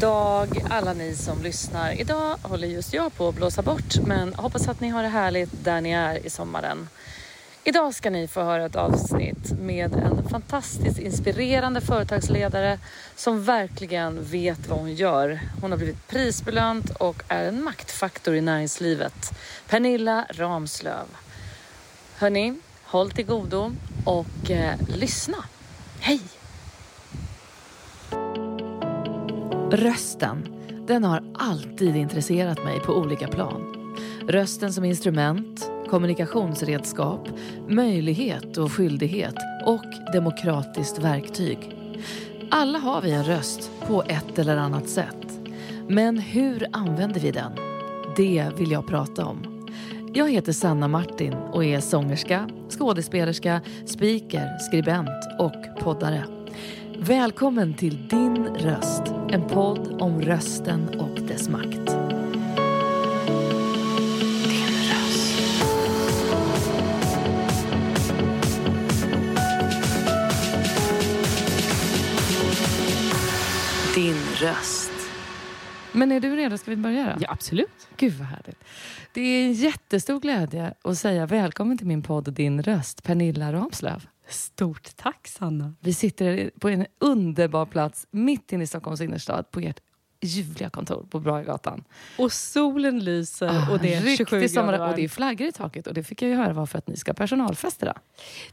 dag alla ni som lyssnar. Idag håller just jag på att blåsa bort men hoppas att ni har det härligt där ni är i sommaren. Idag ska ni få höra ett avsnitt med en fantastiskt inspirerande företagsledare som verkligen vet vad hon gör. Hon har blivit prisbelönt och är en maktfaktor i näringslivet. Pernilla Ramslöv. Hörni, håll till godo och eh, lyssna. Hej! Rösten, den har alltid intresserat mig på olika plan. Rösten som instrument, kommunikationsredskap, möjlighet och skyldighet och demokratiskt verktyg. Alla har vi en röst på ett eller annat sätt. Men hur använder vi den? Det vill jag prata om. Jag heter Sanna Martin och är sångerska, skådespelerska, speaker, skribent och poddare. Välkommen till Din röst, en podd om rösten och dess makt. Din röst. Din röst. Men är du redo? Ska vi börja då? Ja, absolut. Gud vad härligt. Det är en jättestor glädje att säga välkommen till min podd Din röst, Pernilla Ramslöv. Stort tack, Sanna. Vi sitter på en underbar plats mitt inne i Stockholms innerstad på ert ljuvliga kontor på Bragatan. Och solen lyser ah, och det är 27 grader varmt. Och det är flaggor i taket och det fick jag ju höra var för att ni ska ha personalfest idag.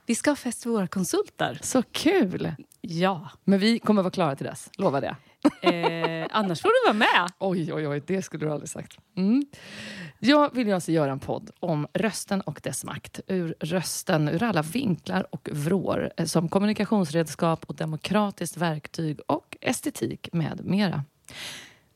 Vi ska ha fest för våra konsulter. Så kul! Ja. Men vi kommer vara klara till dess, lovar det. Eh, annars får du vara med. Oj, oj, oj, det skulle du aldrig sagt. Mm. Jag vill alltså göra en podd om rösten och dess makt. Ur rösten, ur alla vinklar och vrår. Eh, som kommunikationsredskap och demokratiskt verktyg och estetik med mera.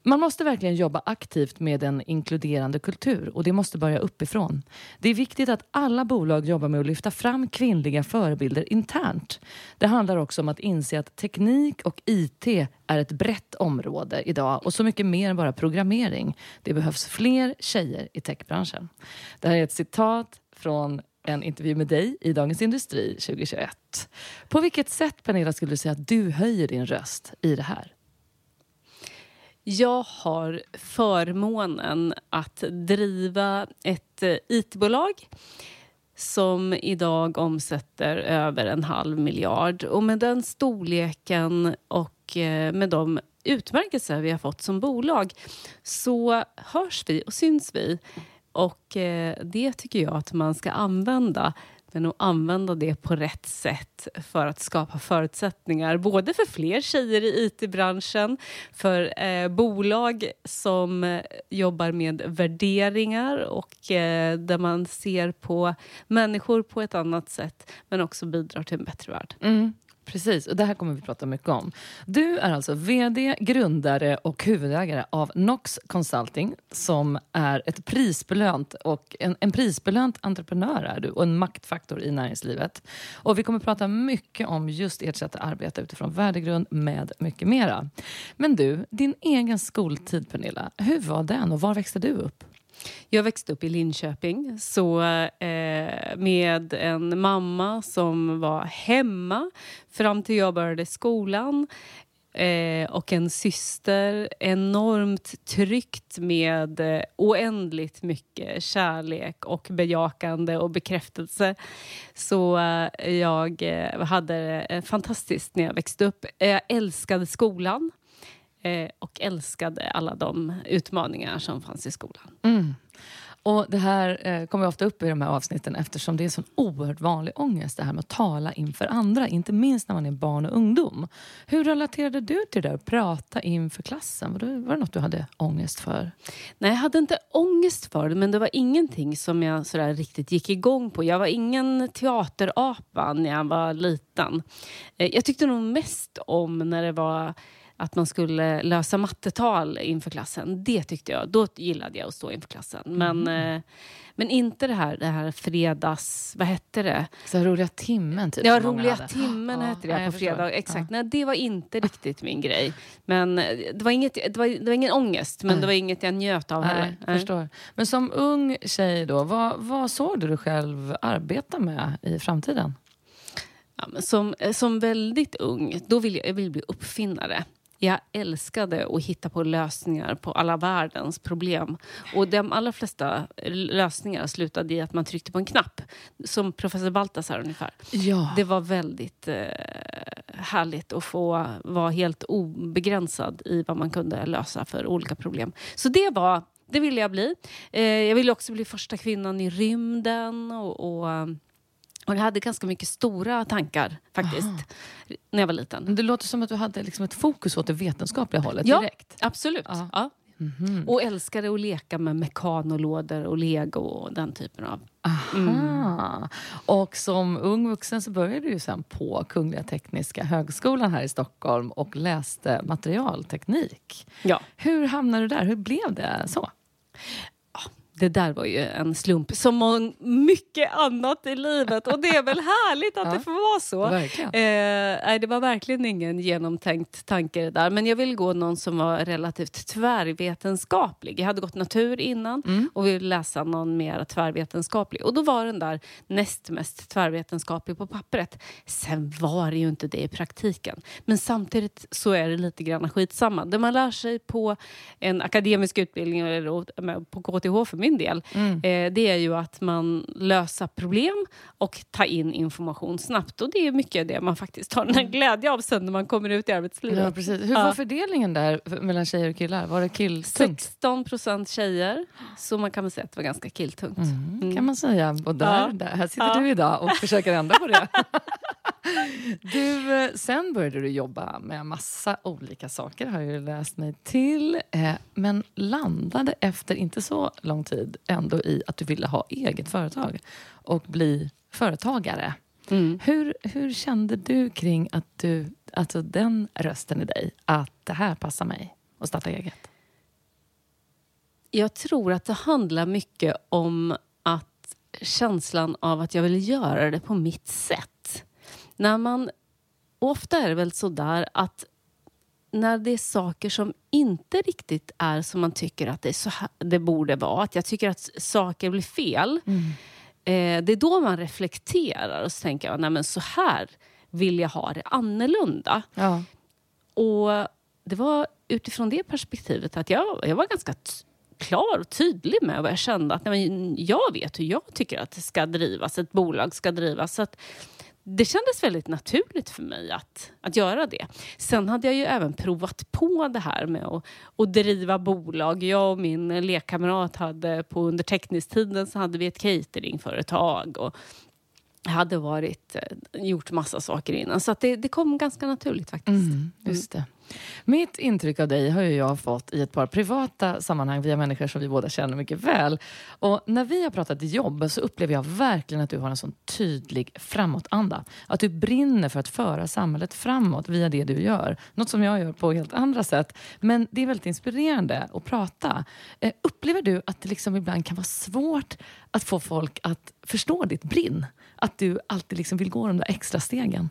Man måste verkligen jobba aktivt med en inkluderande kultur och det måste börja uppifrån. Det är viktigt att alla bolag jobbar med att lyfta fram kvinnliga förebilder internt. Det handlar också om att inse att teknik och IT är ett brett område idag och så mycket mer än bara programmering. Det behövs fler tjejer i techbranschen. Det här är ett citat från en intervju med dig i Dagens Industri 2021. På vilket sätt, Pernilla, skulle du säga att du höjer din röst i det här? Jag har förmånen att driva ett eh, IT-bolag som idag omsätter över en halv miljard. Och med den storleken och eh, med de utmärkelser vi har fått som bolag så hörs vi och syns vi. Och eh, det tycker jag att man ska använda men att använda det på rätt sätt för att skapa förutsättningar både för fler tjejer i IT-branschen, för eh, bolag som eh, jobbar med värderingar och eh, där man ser på människor på ett annat sätt men också bidrar till en bättre värld. Mm. Precis, och det här kommer vi prata mycket om. Du är alltså VD, grundare och huvudägare av Nox Consulting som är ett prisbelönt och en, en prisbelönt entreprenör är du och en maktfaktor i näringslivet. Och vi kommer prata mycket om just ert sätt att arbeta utifrån värdegrund med mycket mera. Men du, din egen skoltid Pernilla, hur var den och var växte du upp? Jag växte upp i Linköping så, eh, med en mamma som var hemma fram till jag började skolan. Eh, och en syster. Enormt tryggt med eh, oändligt mycket kärlek och bejakande och bekräftelse. Så eh, jag eh, hade det fantastiskt när jag växte upp. Jag älskade skolan. Eh, och älskade alla de utmaningar som fanns i skolan. Mm. Och Det här eh, kommer ofta upp i de här avsnitten eftersom det är så oerhört vanlig ångest det här med att tala inför andra, inte minst när man är barn och ungdom. Hur relaterade du till det där att prata inför klassen? Var det, var det något du hade ångest för? Nej, jag hade inte ångest för det, men det var ingenting som jag sådär riktigt gick igång på. Jag var ingen teaterapa när jag var liten. Eh, jag tyckte nog mest om när det var att man skulle lösa mattetal inför klassen. Det tyckte jag. Då gillade jag att stå inför klassen. Men, mm. eh, men inte det här, det här fredags... Vad hette det? Så roliga timmen, typ. Ja, roliga timmen ja, hette det på fredag. Exakt. Ja. Nej, det var inte riktigt min grej. Men eh, det var, inget, det var, det var ingen ångest, men Nej. det var inget jag njöt av heller. Nej, förstår. Men som ung tjej då, vad, vad såg du dig själv arbeta med i framtiden? Ja, som, som väldigt ung, då ville jag, jag ville bli uppfinnare. Jag älskade att hitta på lösningar på alla världens problem. Och de allra flesta lösningar slutade i att man tryckte på en knapp. Som professor Baltasar ungefär. Ja. Det var väldigt eh, härligt att få vara helt obegränsad i vad man kunde lösa för olika problem. Så det var det ville jag bli. Eh, jag ville också bli första kvinnan i rymden. och, och och jag hade ganska mycket stora tankar faktiskt, Aha. när jag var liten. Det låter som att du hade liksom ett fokus åt det vetenskapliga hållet ja, direkt. Absolut. Ja. ja. Mm -hmm. Och älskade att leka med mekanoloder och lego och den typen av... Aha. Mm. Och som ung vuxen så började du sen på Kungliga Tekniska högskolan här i Stockholm och läste materialteknik. Ja. Hur hamnade du där? Hur blev det så? Det där var ju en slump, som mycket annat i livet. Och det är väl härligt att ja, det får vara så. Eh, nej, det var verkligen ingen genomtänkt tanke där. Men jag ville gå någon som var relativt tvärvetenskaplig. Jag hade gått natur innan mm. och ville läsa någon mer tvärvetenskaplig. Och då var den där näst mest tvärvetenskaplig på pappret. Sen var det ju inte det i praktiken. Men samtidigt så är det lite grann skitsamma. Det man lär sig på en akademisk utbildning eller på KTH för min min del, mm. eh, det är ju att man löser problem och tar in information snabbt. Och det är mycket det man faktiskt har en glädje av sen när man kommer ut i arbetslivet. Ja, precis. Hur var fördelningen där mellan tjejer och killar? Var det killtungt? 16 procent tjejer, så man kan väl säga att det var ganska killtungt. Mm, mm. kan man säga. Och där, ja. där här sitter ja. du idag och försöker ändra på det. Du, eh, sen började du jobba med massa olika saker, har jag läst mig till. Eh, men landade efter inte så lång tid ändå i att du ville ha eget företag och bli företagare. Mm. Hur, hur kände du kring att du, alltså den rösten i dig, att det här passar mig att starta eget? Jag tror att det handlar mycket om att känslan av att jag vill göra det på mitt sätt. När man, ofta är det väl så där att när det är saker som inte riktigt är som man tycker att det, här, det borde vara, att jag tycker att saker blir fel. Mm. Eh, det är då man reflekterar och så tänker jag, nej men så här vill jag ha det annorlunda. Ja. Och det var utifrån det perspektivet att jag, jag var ganska klar och tydlig med vad jag kände. Att nej, jag vet hur jag tycker att det ska drivas, ett bolag ska drivas. Så att det kändes väldigt naturligt för mig att, att göra det. Sen hade jag ju även provat på det här med att, att driva bolag. Jag och min lekkamrat hade på under teckningstiden så hade vi ett cateringföretag. Och hade varit, eh, gjort massa saker innan. Så det, det kom ganska naturligt faktiskt. Mm, just det. Mitt intryck av dig har jag fått i ett par privata sammanhang via människor som vi båda känner mycket väl. Och när vi har pratat jobb så upplever jag verkligen att du har en sån tydlig framåtanda. Att du brinner för att föra samhället framåt via det du gör. Något som jag gör på helt andra sätt. Men det är väldigt inspirerande att prata. Eh, upplever du att det liksom ibland kan vara svårt att få folk att förstå ditt brinn? Att du alltid liksom vill gå de där extra stegen?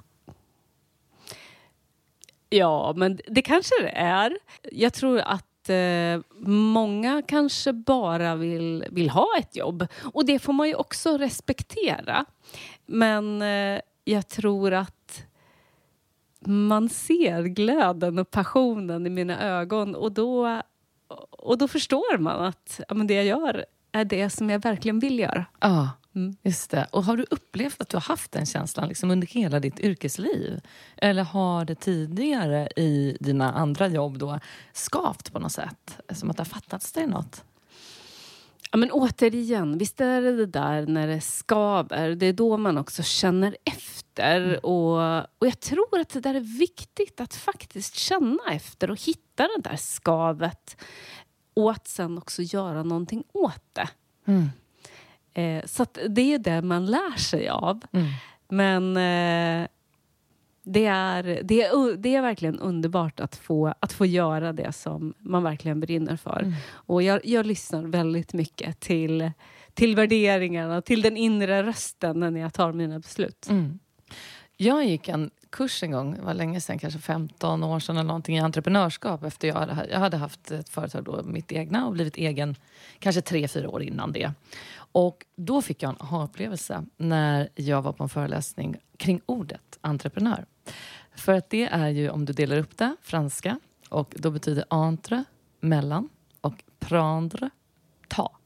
Ja, men det kanske det är. Jag tror att eh, många kanske bara vill, vill ha ett jobb. Och det får man ju också respektera. Men eh, jag tror att man ser glöden och passionen i mina ögon och då, och då förstår man att ja, men det jag gör är det som jag verkligen vill göra. Ja. Mm. Just det. Och har du upplevt att du har haft den känslan liksom under hela ditt yrkesliv? Eller har det tidigare i dina andra jobb då skavt på något sätt? Som att det har fattats dig något? Ja, men återigen, visst är det det där när det skaver. Det är då man också känner efter. Mm. Och, och jag tror att det där är viktigt att faktiskt känna efter och hitta det där skavet. Och att sen också göra någonting åt det. Mm. Eh, så det är det man lär sig av. Mm. Men eh, det, är, det, är, det är verkligen underbart att få, att få göra det som man verkligen brinner för. Mm. Och jag, jag lyssnar väldigt mycket till, till värderingarna, till den inre rösten när jag tar mina beslut. Mm. Jag gick en kurs en gång, det var länge sedan, kanske 15 år sedan eller någonting, i entreprenörskap. Efter jag, hade, jag hade haft ett företag då, mitt egna, och blivit egen kanske tre fyra år innan det. Och då fick jag en aha-upplevelse när jag var på en föreläsning kring ordet entreprenör. För att det är ju, om du delar upp det, franska Och då betyder entre, mellan, och prendre, ta.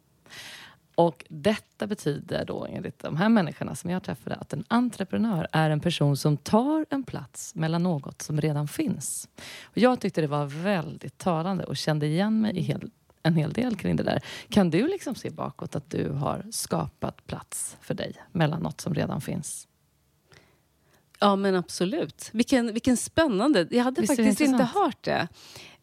Och detta betyder då enligt de här människorna som jag träffade att en entreprenör är en person som tar en plats mellan något som redan finns. Och jag tyckte det var väldigt talande och kände igen mig i helt en hel del kring det där. Kan du liksom se bakåt att du har skapat plats för dig mellan något som redan finns? Ja, men absolut. Vilken, vilken spännande... Jag hade Visst faktiskt inte hört det.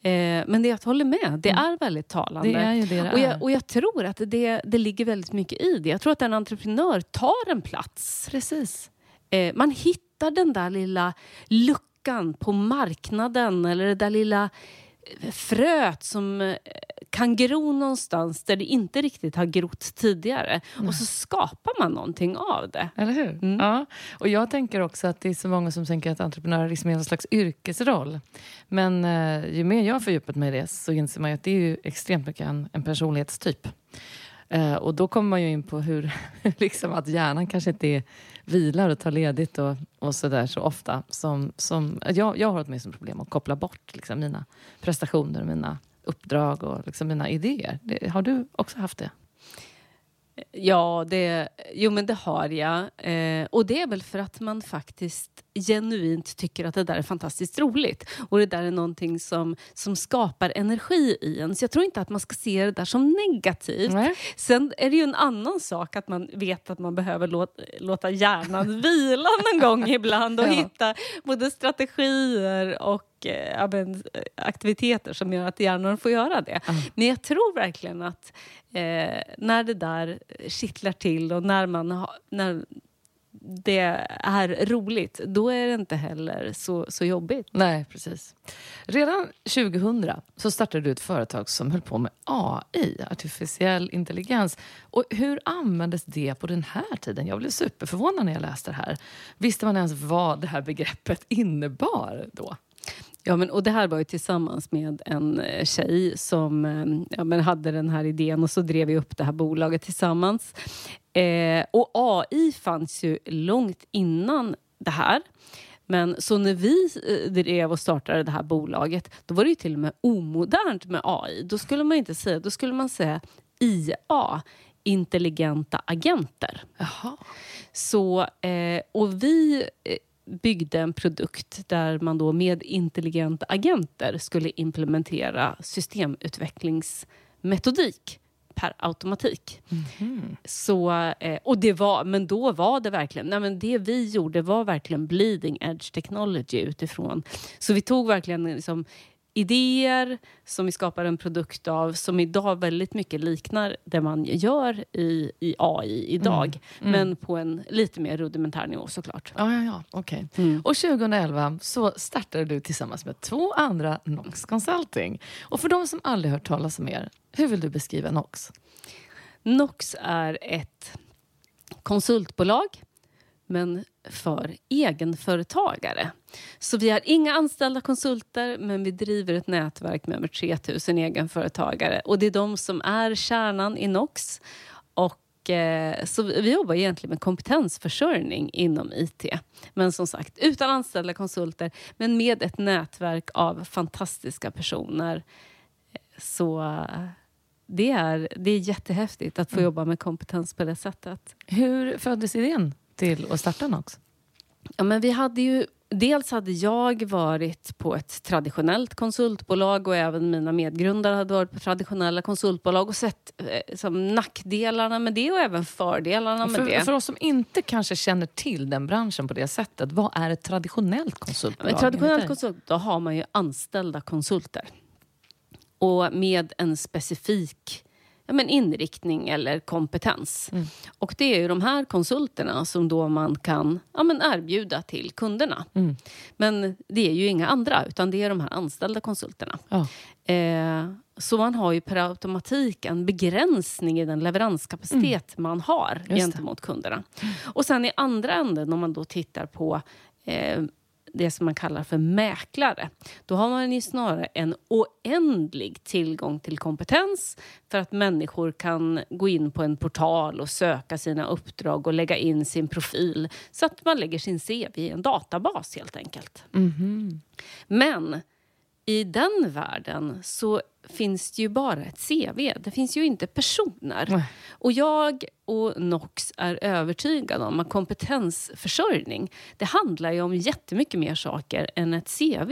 Eh, men det jag håller med, det Mm. är väldigt talande. Det är ju det det och, jag, och jag tror att det, det ligger väldigt mycket i det. Jag tror att en entreprenör tar en plats. Precis. Eh, man hittar den där lilla luckan på marknaden eller det där lilla eh, fröet som eh, kan gro någonstans där det inte riktigt har grott tidigare. Och så skapar man någonting av det. Eller hur? Mm. Ja. Och jag tänker också att det är så många som tänker att entreprenörism är en slags yrkesroll. Men eh, ju mer jag har fördjupat mig i det så inser man ju att det är ju extremt mycket en, en personlighetstyp. Eh, och då kommer man ju in på hur liksom att hjärnan kanske inte är, vilar och tar ledigt och, och sådär så ofta. Som, som, jag, jag har åtminstone problem att koppla bort liksom, mina prestationer, mina uppdrag och liksom, mina idéer. Det, har du också haft det? Ja, det, jo men det har jag. Eh, och det är väl för att man faktiskt genuint tycker att det där är fantastiskt roligt. Och det där är någonting som, som skapar energi i en. Så jag tror inte att man ska se det där som negativt. Nej. Sen är det ju en annan sak att man vet att man behöver låta, låta hjärnan vila någon gång ibland och Ja. hitta både strategier och eh, ja, men, eh, aktiviteter som gör att hjärnan får göra det. Ja. Men jag tror verkligen att eh, när det där kittlar till och när, man ha, när det är roligt, då är det inte heller så, så jobbigt. Nej, precis. Redan 2000 så startade du ett företag som höll på med AI, artificiell intelligens. Och hur användes det på den här tiden? Jag blev superförvånad när jag läste det här. Visste man ens vad det här begreppet innebar då? Ja, men, och det här var ju tillsammans med en eh, tjej som eh, ja, men hade den här idén och så drev vi upp det här bolaget tillsammans. Eh, och AI fanns ju långt innan det här. Men så när vi eh, drev och startade det här bolaget, då var det ju till och med omodernt med AI. Då skulle man inte säga, då skulle man säga IA, intelligenta agenter. Jaha. Så, eh, och vi byggde en produkt där man då med intelligenta agenter skulle implementera systemutvecklingsmetodik per automatik. Så, eh, och det var, men då var det verkligen, nej men det vi gjorde var verkligen bleeding edge technology utifrån. Så vi tog verkligen liksom idéer som vi skapade en produkt av som idag väldigt mycket liknar det man gör i, i AI idag. Men på en lite mer rudimentär nivå såklart. Ja, ja, ja. okej. Mm. Och 2011 så startade du tillsammans med två andra Nox Consulting. Och för de som aldrig hört talas om er, hur vill du beskriva Nox? Nox är ett konsultbolag men för egenföretagare. Så vi har inga anställda konsulter men vi driver ett nätverk med över 3000 egenföretagare. Och det är de som är kärnan i Nox. Och, eh, så vi jobbar egentligen med kompetensförsörjning inom IT. Men som sagt, utan anställda konsulter men med ett nätverk av fantastiska personer. Så det är, det är jättehäftigt att få jobba med kompetens på det sättet. Hur föddes idén till att starta Nox? Ja, men vi hade ju, dels hade jag varit på ett traditionellt konsultbolag och även mina medgrundare hade varit på traditionella konsultbolag och sett eh, som nackdelarna med det och även fördelarna med För, det. för oss som inte kanske känner till den branschen på det sättet, vad är ett traditionellt konsultbolag? Med traditionellt enligt dig? konsult, då har man ju anställda konsulter. Och med en specifik ja, men inriktning eller kompetens. Mm. Och det är ju de här konsulterna som då man kan ja, men erbjuda till kunderna. Mm. Men det är ju inga andra, utan det är de här anställda konsulterna. Ja. Eh, så man har ju per automatik en begränsning i den leveranskapacitet man har Mm. det. gentemot kunderna. Och sen i andra änden, om man då tittar på eh, det som man kallar för mäklare. Då har man ju snarare en oändlig tillgång till kompetens för att människor kan gå in på en portal och söka sina uppdrag och lägga in sin profil så att man lägger sin CV i en databas helt enkelt. Mhm. Men i den världen så finns det ju bara ett CV. Det finns ju inte personer. Nej. Och jag och Nox är övertygade om att kompetensförsörjning det handlar ju om jättemycket mer saker än ett CV.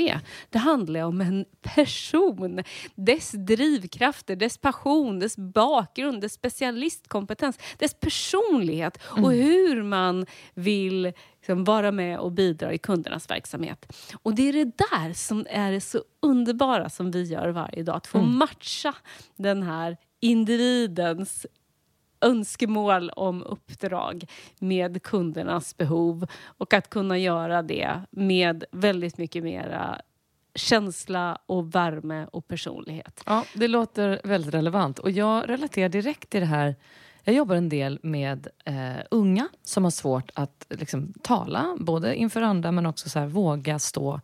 Det handlar om en person, dess drivkrafter, dess passion, dess bakgrund, dess specialistkompetens, dess personlighet och hur man vill liksom vara med och bidra i kundernas verksamhet. Och det är det där som är det så underbara som vi gör varje dag. Att få matcha den här individens önskemål om uppdrag med kundernas behov och att kunna göra det med väldigt mycket mera känsla och värme och personlighet. Ja, det låter väldigt relevant. Och jag relaterar direkt till det här. Jag jobbar en del med eh, unga som har svårt att liksom, tala, både inför andra men också så här, våga stå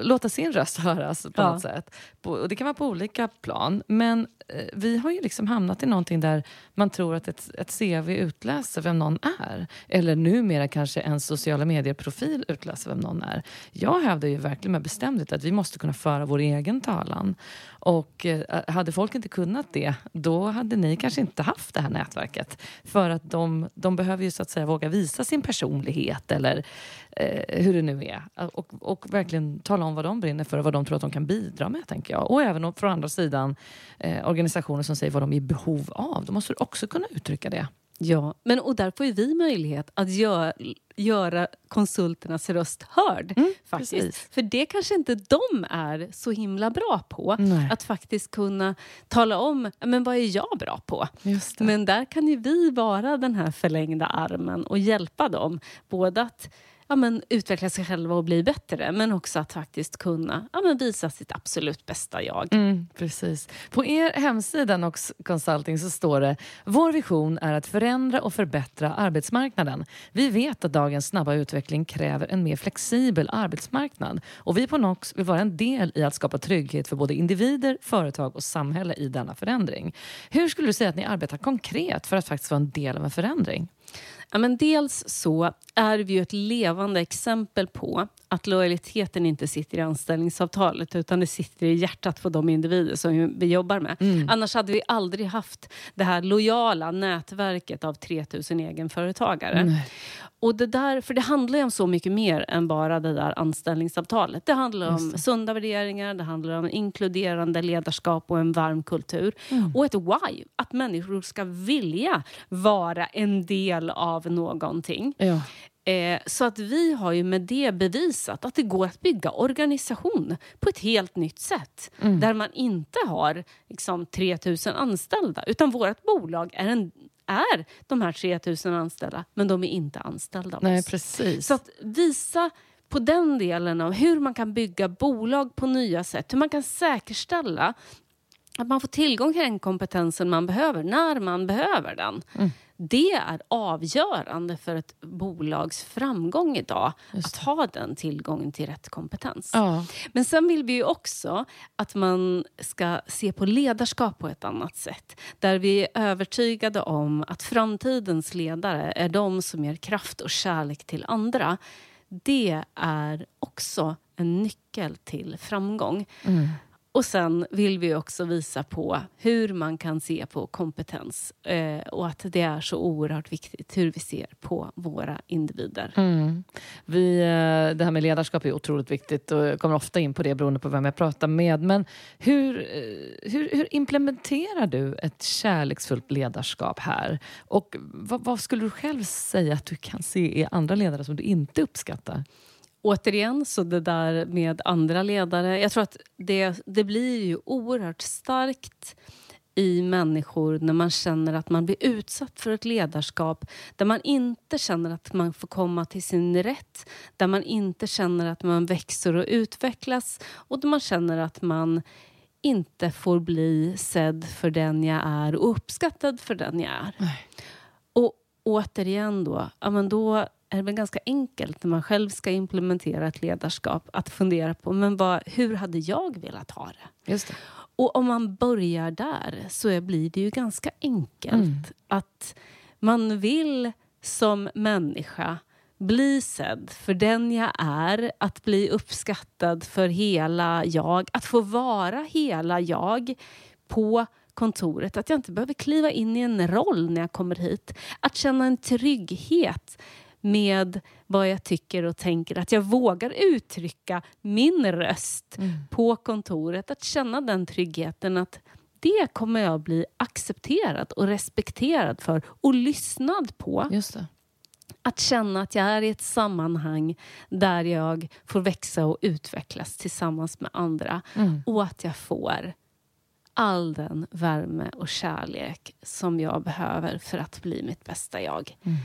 låta sin röst höras på Ja. något sätt. På, och det kan vara på olika plan. Men eh, vi har ju liksom hamnat i någonting där man tror att ett, ett CV utläser vem någon är. Eller numera kanske en sociala medier-profil utläser vem någon är. Jag hävdar ju verkligen med bestämdhet att vi måste kunna föra vår egen talan. Och eh, hade folk inte kunnat det, då hade ni kanske inte haft det här nätverket. För att de, de behöver ju så att säga våga visa sin personlighet eller eh, hur det nu är. Och, och verkligen tala om vad de brinner för och vad de tror att de kan bidra med, tänker jag. Och även från andra sidan eh, organisationer som säger vad de är i behov av. Då måste också kunna uttrycka det. Ja, men och där får ju vi möjlighet att gö- göra konsulternas röst hörd. faktiskt. precis. För det kanske inte de är så himla bra på. Nej. Att faktiskt kunna tala om "Ja, men vad är jag bra på. Men där kan ju vi vara den här förlängda armen och hjälpa dem. Både att ja, men, utveckla sig själva och bli bättre men också att faktiskt kunna ja, men, visa sitt absolut bästa jag. Mm, precis. På er hemsida Nox Consulting så står det Vår vision är att förändra och förbättra arbetsmarknaden. Vi vet att dagens snabba utveckling kräver en mer flexibel arbetsmarknad och vi på Nox vill vara en del i att skapa trygghet för både individer, företag och samhälle i denna förändring. Hur skulle du säga att ni arbetar konkret för att faktiskt vara en del av en förändring? Ja, men dels så är vi ju ett levande exempel på att lojaliteten inte sitter i anställningsavtalet utan det sitter i hjärtat på de individer som vi jobbar med. Annars hade vi aldrig haft det här lojala nätverket av 3000 egenföretagare. Och det där, för det handlar om så mycket mer än bara det där anställningsavtalet. Det handlar om sunda värderingar, det handlar om inkluderande ledarskap och en varm kultur. Och ett why, att människor ska vilja vara en del av någonting. Ja. Eh, så att vi har ju med det bevisat att det går att bygga organisation på ett helt nytt sätt. Där man inte har liksom, 3000 anställda, utan vårt bolag är, en, är de här 3000 anställda, men de är inte anställda av Nej, oss. precis. Så att visa på den delen av hur man kan bygga bolag på nya sätt, hur man kan säkerställa att man får tillgång till den kompetensen man behöver när man behöver den. Det är avgörande för ett bolags framgång idag, att ha den tillgången till rätt kompetens. Ja. Men sen vill vi ju också att man ska se på ledarskap på ett annat sätt. Där vi är övertygade om att framtidens ledare är de som ger kraft och kärlek till andra. Det är också en nyckel till framgång. Och sen vill vi också visa på hur man kan se på kompetens eh, och att det är så oerhört viktigt hur vi ser på våra individer. Mm. Vi, eh, det här med ledarskap är otroligt viktigt och jag kommer ofta in på det beroende på vem jag pratar med. Men hur, eh, hur, hur implementerar du ett kärleksfullt ledarskap här? Och vad, vad skulle du själv säga att du kan se i andra ledare som du inte uppskattar? Återigen, så det där med andra ledare. Jag tror att det, det blir ju oerhört starkt i människor när man känner att man blir utsatt för ett ledarskap där man inte känner att man får komma till sin rätt, där man inte känner att man växer och utvecklas och där man känner att man inte får bli sedd för den jag är och uppskattad för den jag är. Och återigen då, ja, men då är det väl ganska enkelt när man själv ska implementera ett ledarskap att fundera på men vad, hur hade jag velat ha det? Just det. Och om man börjar där så är- blir det ju ganska enkelt att man vill som människa bli sedd för den jag är, att bli uppskattad för hela jag, att få vara hela jag på kontoret, att jag inte behöver kliva in i en roll när jag kommer hit. Att känna en trygghet med vad jag tycker och tänker. Att jag vågar uttrycka min röst mm. på kontoret. Att känna den tryggheten att det kommer jag bli accepterad och respekterad för och lyssnad på. Just det. Att känna att jag är i ett sammanhang där jag får växa och utvecklas tillsammans med andra. Mm. Och att jag får all den värme och kärlek som jag behöver för att bli mitt bästa jag. Mm.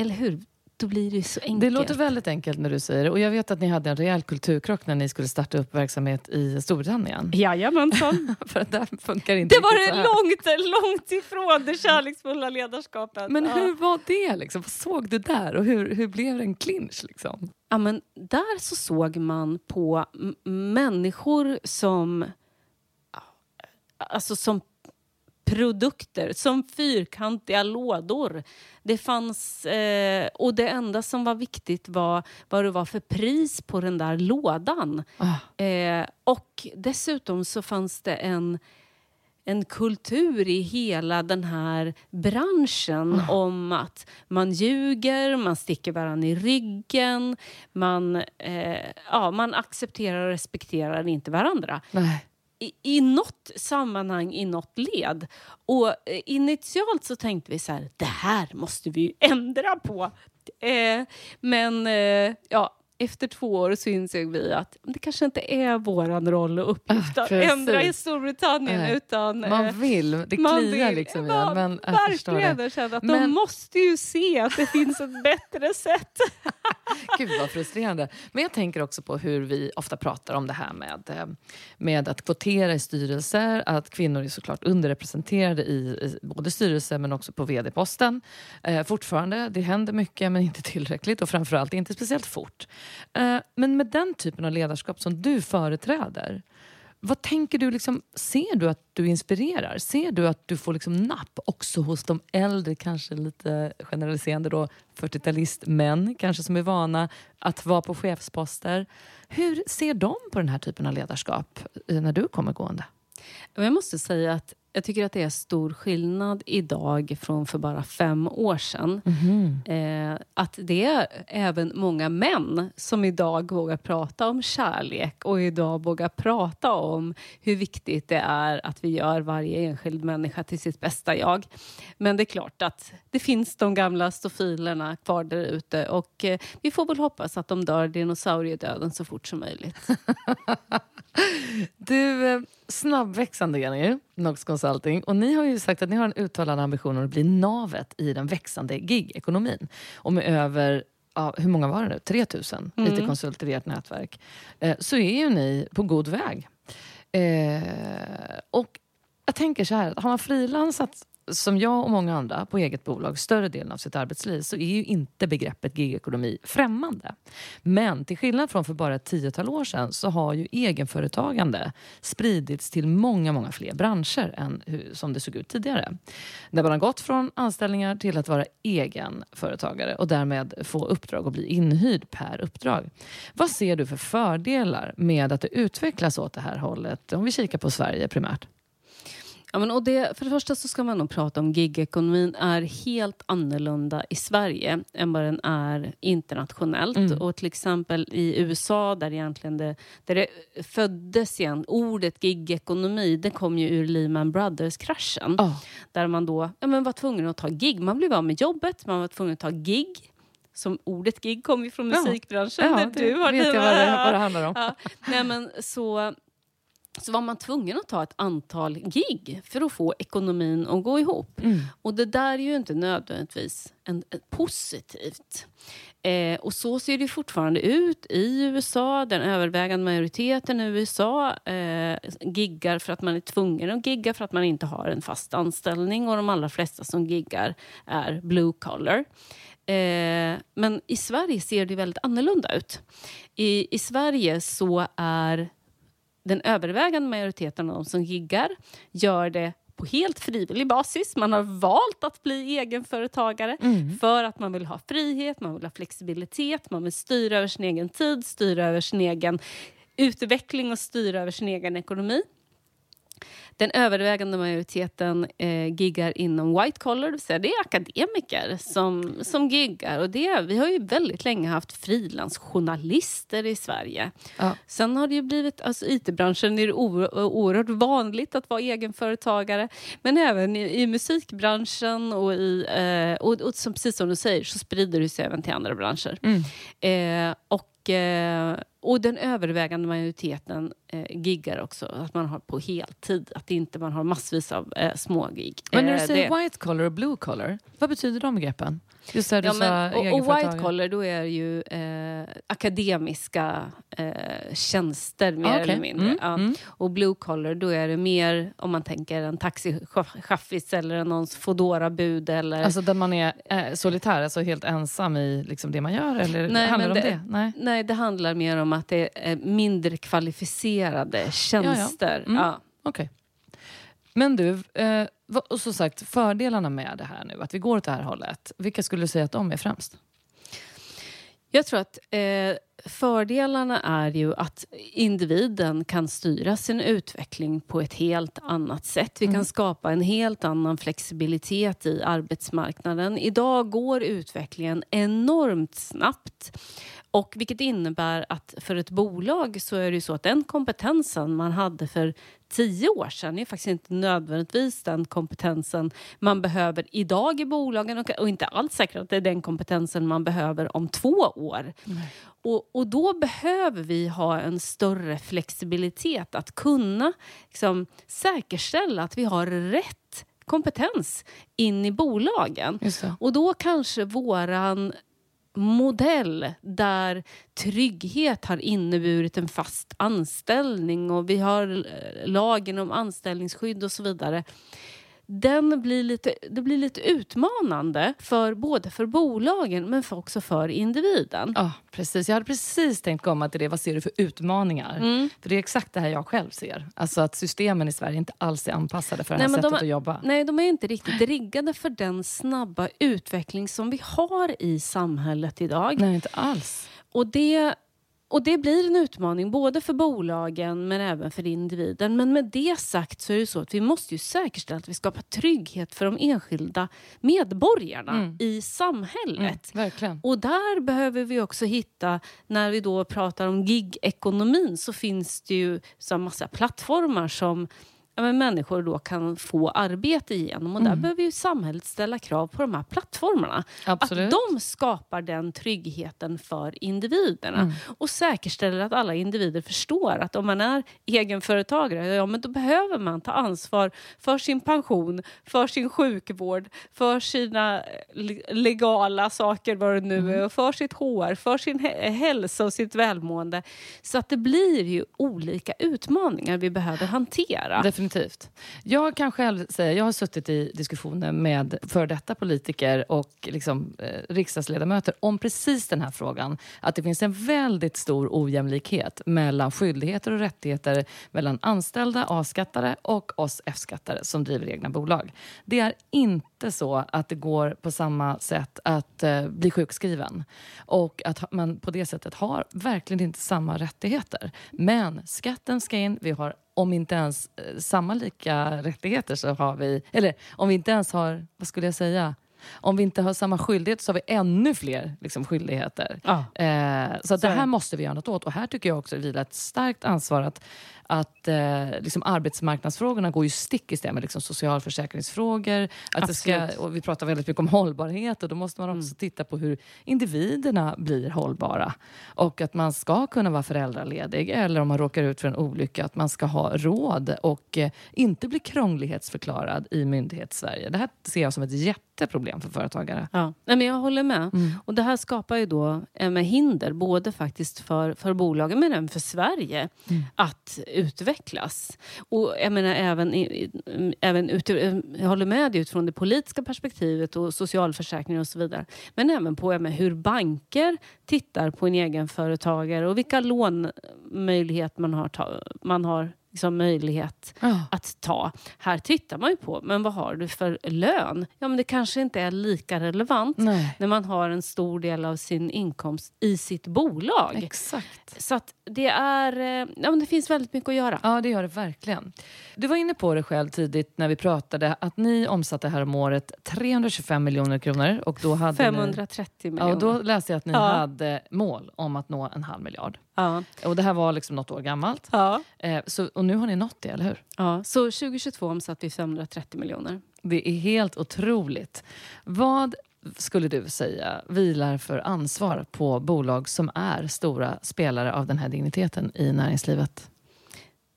Eller hur? Då blir det så enkelt. Det låter väldigt enkelt när du säger det. Och jag vet att ni hade en rejäl kulturkrock när ni skulle starta upp verksamhet i Storbritannien. Jajamensan. För att där funkar inte Det var det långt, långt ifrån det kärleksfulla ledarskapet. Men ja. hur var det? Liksom? Vad såg du där? Och hur, hur blev det en clinch? Liksom? Ja, men där så såg man på människor som alltså som produkter, som fyrkantiga lådor. Det fanns, eh, och det enda som var viktigt var vad det var för pris på den där lådan. Ah. Eh, och dessutom så fanns det en en kultur i hela den här branschen mm. om att man ljuger, man sticker varandra i ryggen, man, eh, ja, man accepterar och respekterar inte varandra. Nej i, i något sammanhang, i något led. Och eh, initialt så tänkte vi så här, det här måste vi ändra på. Eh, men eh, ja, efter två år så insåg vi att det kanske inte är vår roll och uppgift att Precis. ändra i Storbritannien. Nej. Utan, man eh, vill, det kliar liksom i en. Men jag verkligen, känner att men... de måste ju se att det finns ett bättre sätt. Gud vad frustrerande. Men jag tänker också på hur vi ofta pratar om det här med, eh, med att kvotera i styrelser, att kvinnor är såklart underrepresenterade i, i både styrelser men också på vd-posten. Eh, fortfarande, det händer mycket men inte tillräckligt och framförallt inte speciellt fort. Eh, men med den typen av ledarskap som du företräder, vad tänker du, liksom, ser du att du inspirerar? Ser du att du får liksom napp också hos de äldre, kanske lite generaliserande då, 40-talistmän kanske som är vana att vara på chefsposter? Hur ser de på den här typen av ledarskap eh, när du kommer gående? Jag måste säga att jag tycker att det är stor skillnad idag från för bara fem år sedan. Mm. Eh, att det är även många män som idag vågar prata om kärlek och idag vågar prata om hur viktigt det är att vi gör varje enskild människa till sitt bästa jag. Men det är klart att det finns de gamla stofilerna kvar där ute och eh, vi får väl hoppas att de dör dinosauriedöden så fort som möjligt. du, eh, snabbväxande är ni, Nox Consulting. Och ni har ju sagt att ni har en uttalad ambition att bli navet i den växande gig-ekonomin. Och med över ja, hur många var det nu? 3000 mm. IT-konsulter i ert nätverk. Eh, så är ju ni på god väg. Eh, och jag tänker så här, har man frilansat som jag och många andra på eget bolag större delen av sitt arbetsliv så är ju inte begreppet gigekonomi främmande. Men till skillnad från för bara ett tiotal år sedan så har ju egenföretagande spridits till många, många fler branscher än hur, som det såg ut tidigare. Där man har gått från anställningar till att vara egenföretagare och därmed få uppdrag och bli inhyrd per uppdrag. Vad ser du för fördelar med att det utvecklas åt det här hållet om vi kikar på Sverige primärt? Ja, men, och det, för det första så ska man nog prata om gigekonomin är helt annorlunda i Sverige än vad den är internationellt. Mm. Och till exempel i USA där, egentligen det, där det föddes igen, ordet gigekonomi, det kom ju ur Lehman Brothers-kraschen. Oh. Där man då ja, men var tvungen att ta gig. Man blev av med jobbet, man var tvungen att ta gig som ordet gig kommer ju från musikbranschen. Ja, ja, du har vet jag vad det, vad det handlar om. Ja. Nej, men så så var man tvungen att ta ett antal gig för att få ekonomin att gå ihop. Mm. Och det där är ju inte nödvändigtvis en, en positivt. Eh, och så ser det fortfarande ut i USA. Den övervägande majoriteten i USA eh, giggar för att man är tvungen att gigga för att man inte har en fast anställning. Och de allra flesta som giggar är blue collar. Eh, men i Sverige ser det väldigt annorlunda ut. I, I Sverige så är den övervägande majoriteten av de som giggar gör det på helt frivillig basis. Man har valt att bli egenföretagare Mm. för att man vill ha frihet, man vill ha flexibilitet, man vill styra över sin egen tid, styra över sin egen utveckling och styra över sin egen ekonomi. Den övervägande majoriteten eh, giggar inom white collar, det vill säga det är akademiker som, som giggar. Och det, vi har ju väldigt länge haft frilansjournalister i Sverige. Ja. Sen har det ju blivit, alltså IT-branschen är det oerhört vanligt att vara egenföretagare. Men även i, i musikbranschen och, i, eh, och, och som, precis som du säger så sprider det sig även till andra branscher. Mm. Eh, och, eh, och den övervägande majoriteten eh, giggar också, att man har på heltid. Att inte man har massvis av eh, smågig. Men när du Eh, säger det- white collar och blue collar, vad betyder de begreppen? Just det, du Ja, sa men, och, och white collar, då är det ju eh, akademiska eh, tjänster mer Ah, okej. eller mindre. Mm, Ja. mm. Och blue collar, då är det mer om man tänker en taxichaffis eller någons Foodora-bud eller... Alltså där man är eh, solitär, alltså helt ensam i liksom det man gör? Eller Nej, handlar det om det-? Nej. Nej, det handlar mer om att det är mindre kvalificerade tjänster. Mm. Ja. Okej. Men du, eh, och som sagt, fördelarna med det här nu, att vi går åt det här hållet. Vilka skulle du säga att de är främst? Jag tror att eh, fördelarna är ju att individen kan styra sin utveckling på ett helt annat sätt. Vi kan skapa en helt annan flexibilitet i arbetsmarknaden. Idag går utvecklingen enormt snabbt. Och vilket innebär att för ett bolag så är det ju så att den kompetensen man hade för tio år sedan är faktiskt inte nödvändigtvis den kompetensen man behöver idag i bolagen och, och inte alls säkert att det är den kompetensen man behöver om två år. Och, och då behöver vi ha en större flexibilitet att kunna liksom, säkerställa att vi har rätt kompetens in i bolagen. Och då kanske våran modell där trygghet har inneburit en fast anställning och vi har eh, lagen om anställningsskydd och så vidare. Den blir lite, det blir lite utmanande för både för bolagen men för också för individen. Ja, precis. Jag hade precis tänkt komma till det. Vad ser du för utmaningar? Mm. För det är exakt det här jag själv ser. Alltså att systemen i Sverige inte alls är anpassade för det här Nej, de sättet är- att jobba. Nej, de är inte riktigt riggade för den snabba utveckling som vi har i samhället idag. Nej, inte alls. Och det, och det blir en utmaning både för bolagen men även för individen. Men med det sagt så är det så att vi måste ju säkerställa att vi skapar trygghet för de enskilda medborgarna Mm. i samhället. Mm. Och där behöver vi också hitta, när vi då pratar om gig-ekonomin så finns det ju så massa plattformar som ja, men människor då kan få arbete igenom. Och där Mm. behöver ju samhället ställa krav på de här plattformarna. Absolut. Att de skapar den tryggheten för individerna. Mm. Och säkerställer att alla individer förstår att om man är egenföretagare, ja, men då behöver man ta ansvar för sin pension, för sin sjukvård, för sina eh, le- legala saker, vad det nu Mm. är, och för sitt HR, för sin hä- hälsa och sitt välmående. Så att det blir ju olika utmaningar vi behöver hantera. Definitivt. Jag kan själv säga, jag har suttit i diskussioner med före detta politiker och liksom, eh, riksdagsledamöter om precis den här frågan. Att det finns en väldigt stor ojämlikhet mellan skyldigheter och rättigheter mellan anställda A-skattare och oss F-skattare som driver egna bolag. Det är inte så att det går på samma sätt att eh, bli sjukskriven och att man på det sättet har verkligen inte samma rättigheter. Men skatten ska in, vi har om inte ens eh, samma lika rättigheter så har vi, eller om vi inte ens har, vad skulle jag säga, om vi inte har samma skyldigheter så har vi ännu fler liksom, skyldigheter. Ja. Eh, så Så det är här måste vi göra något åt. Och här tycker jag också det vilar ett starkt ansvar att, att eh, liksom arbetsmarknadsfrågorna går ju stick i stäv med liksom socialförsäkringsfrågor. Att det ska, och vi pratar väldigt mycket om hållbarhet och då måste man också Mm. titta på hur individerna blir hållbara. Och att man ska kunna vara föräldraledig eller om man råkar ut för en olycka att man ska ha råd och eh, inte bli krånglighetsförklarad i myndighets-Sverige. Det här ser jag som ett jätteproblem för företagare. Ja, Nej, men jag håller med. Mm. Och det här skapar ju då eh, hinder, både faktiskt för, för bolagen men även för Sverige, Mm. att utvecklas. Och jag menar även, även ut, jag håller med dig utifrån det politiska perspektivet och socialförsäkringar och så vidare. Men även på menar, hur banker tittar på en egenföretagare och vilka lånmöjligheter man har, man har liksom, möjlighet Ja. att ta. Här tittar man ju på, men vad har du för lön? Ja, men det kanske inte är lika relevant Nej. när man har en stor del av sin inkomst i sitt bolag. Exakt. Så det är, eh, ja, men det finns väldigt mycket att göra. Ja, det gör det verkligen. Du var inne på det själv tidigt när vi pratade att ni omsatte här om året 325 miljoner kronor. Och då hade 530 Ni, miljoner. ja, och då läste jag att ni Ja. hade mål om att nå en halv miljard. Ja. Och det här var liksom något år gammalt. Ja. Eh, så, och nu har ni nått det, eller hur? Ja. Så 2022 omsatte vi 530 miljoner. Det är helt otroligt. Vad skulle du säga vilar för ansvar på bolag som är stora spelare av den här digniteten i näringslivet?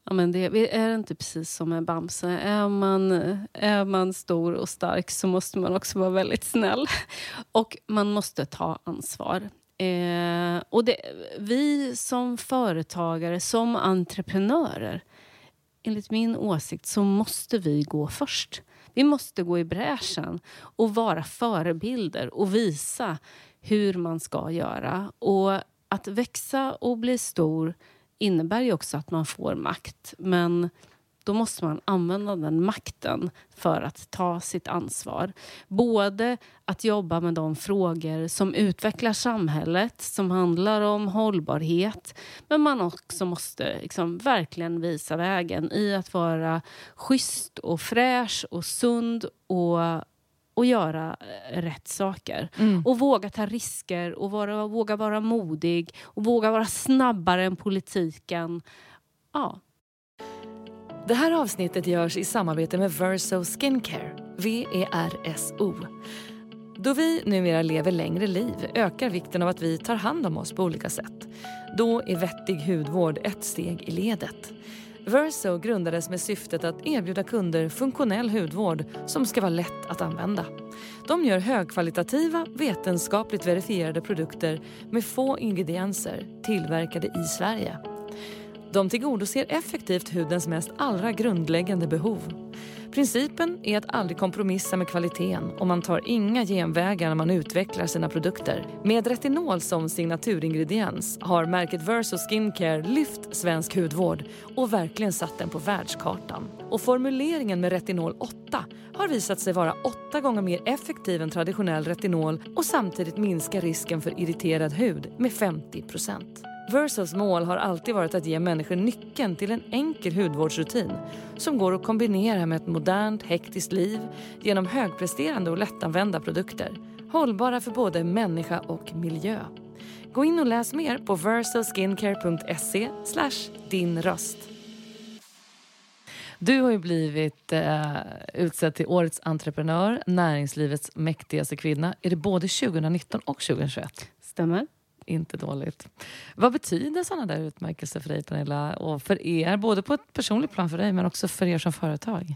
Ja, men det är inte precis som med Bamse. Är man, är man stor och stark så måste man också vara väldigt snäll. Och man måste ta ansvar. Eh, och det, vi som företagare, som entreprenörer enligt min åsikt så måste vi gå först. Vi måste gå i bräschen och vara förebilder och visa hur man ska göra. Och att växa och bli stor innebär ju också att man får makt. Men då måste man använda den makten för att ta sitt ansvar. Både att jobba med de frågor som utvecklar samhället, som handlar om hållbarhet. Men man också måste liksom verkligen visa vägen i att vara schysst och fräsch och sund och, och göra eh, rätt saker. Och våga ta risker och vara, våga vara modig och våga vara snabbare än politiken. Ja, det här avsnittet görs i samarbete med Verso Skincare, V-E-R-S-O. Då vi numera lever längre liv ökar vikten av att vi tar hand om oss på olika sätt. Då är vettig hudvård ett steg i ledet. Verso grundades med syftet att erbjuda kunder funktionell hudvård som ska vara lätt att använda. De gör högkvalitativa, vetenskapligt verifierade produkter med få ingredienser tillverkade i Sverige. De tillgodoser effektivt hudens mest allra grundläggande behov. Principen är att aldrig kompromissa med kvaliteten och man tar inga genvägar när man utvecklar sina produkter. Med retinol som signaturingrediens har märket Verso Skincare lyft svensk hudvård och verkligen satt den på världskartan. Och formuleringen med retinol 8 har visat sig vara åtta gånger mer effektiv än traditionell retinol och samtidigt minska risken för irriterad hud med 50 Versos mål har alltid varit att ge människor nyckeln till en enkel hudvårdsrutin som går att kombinera med ett modernt, hektiskt liv genom högpresterande och lättanvända produkter. Hållbara för både människa och miljö. Gå in och läs mer på versoskincare.se din röst. Du har ju blivit eh, utsedd till Årets entreprenör, näringslivets mäktigaste kvinna. Är det både 2019 och 2021? stämmer. Inte dåligt. Vad betyder sådana där utmärkelser för dig, Pernilla? Och för er, både på ett personligt plan för dig, men också för er som företag?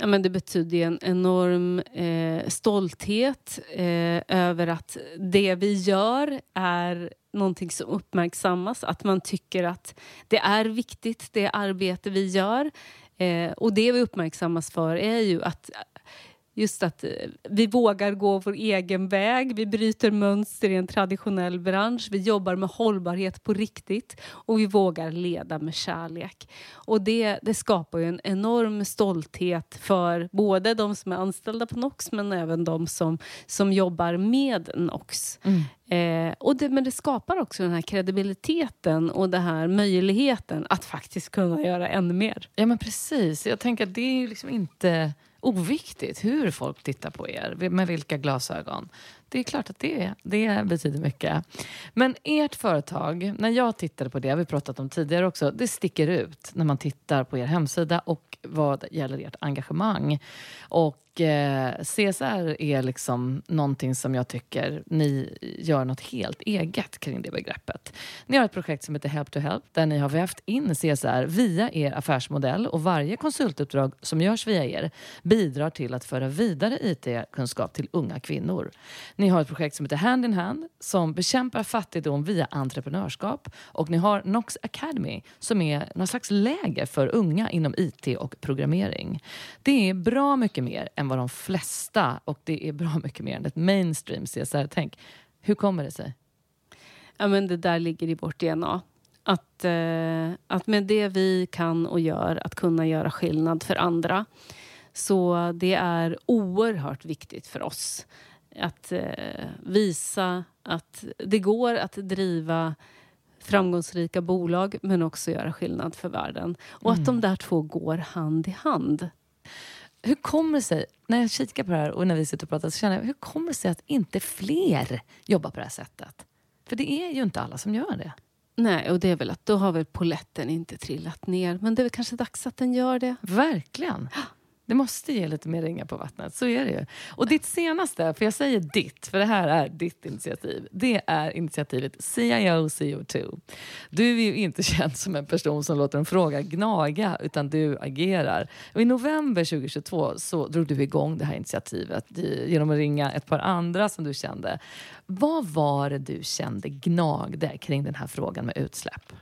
Ja, men det betyder en enorm eh, stolthet eh, över att det vi gör är någonting som uppmärksammas. Att man tycker att det är viktigt, det arbete vi gör. Eh, och det vi uppmärksammas för är ju att just att eh, vi vågar gå vår egen väg. Vi bryter mönster i en traditionell bransch. Vi jobbar med hållbarhet på riktigt och vi vågar leda med kärlek. Och det, det skapar ju en enorm stolthet för både de som är anställda på Nox men även de som, som jobbar med Nox. Eh, och det, men det skapar också den här kredibiliteten och den här möjligheten att faktiskt kunna göra ännu mer. Ja, men precis. Jag tänker att det är ju liksom inte oviktigt hur folk tittar på er, med vilka glasögon. Det är klart att det, det betyder mycket. Men ert företag, när jag tittade på det, vi pratat om tidigare också, det sticker ut när man tittar på er hemsida och vad gäller ert engagemang. Och eh, CSR är liksom någonting som jag tycker ni gör något helt eget kring det begreppet. Ni har ett projekt som heter Help to Help där ni har vävt in CSR via er affärsmodell och varje konsultuppdrag som görs via er bidrar till att föra vidare IT-kunskap till unga kvinnor. Ni har ett projekt som heter Hand in Hand som bekämpar fattigdom via entreprenörskap och ni har Nox Academy som är någon slags läger för unga inom IT och programmering. Det är bra mycket mer än vad de flesta och det är bra mycket mer än ett mainstream CSR-tänk. Hur kommer det sig? Ja, men det där ligger i vårt DNA. Att, eh, att med det vi kan och gör, att kunna göra skillnad för andra. Så det är oerhört viktigt för oss att eh, visa att det går att driva framgångsrika bolag men också göra skillnad för världen. Och att de där två går hand i hand. Hur kommer det sig, när jag kikar på det här och när vi sitter och pratar, så känner jag, hur kommer det sig att inte fler jobbar på det här sättet? För det är ju inte alla som gör det. Nej, och det är väl att då har väl poletten inte trillat ner. Men det är väl kanske dags att den gör det. Verkligen. Det måste ge lite mer ringar på vattnet, så är det ju. Och ditt senaste, för jag säger ditt, för det här är ditt initiativ. Det är initiativet CIO CO2. Du är ju inte känd som en person som låter en fråga gnaga, utan du agerar. Och I november 2022 så drog du igång det här initiativet genom att ringa ett par andra som du kände. Vad var det du kände gnagde kring den här frågan med utsläpp?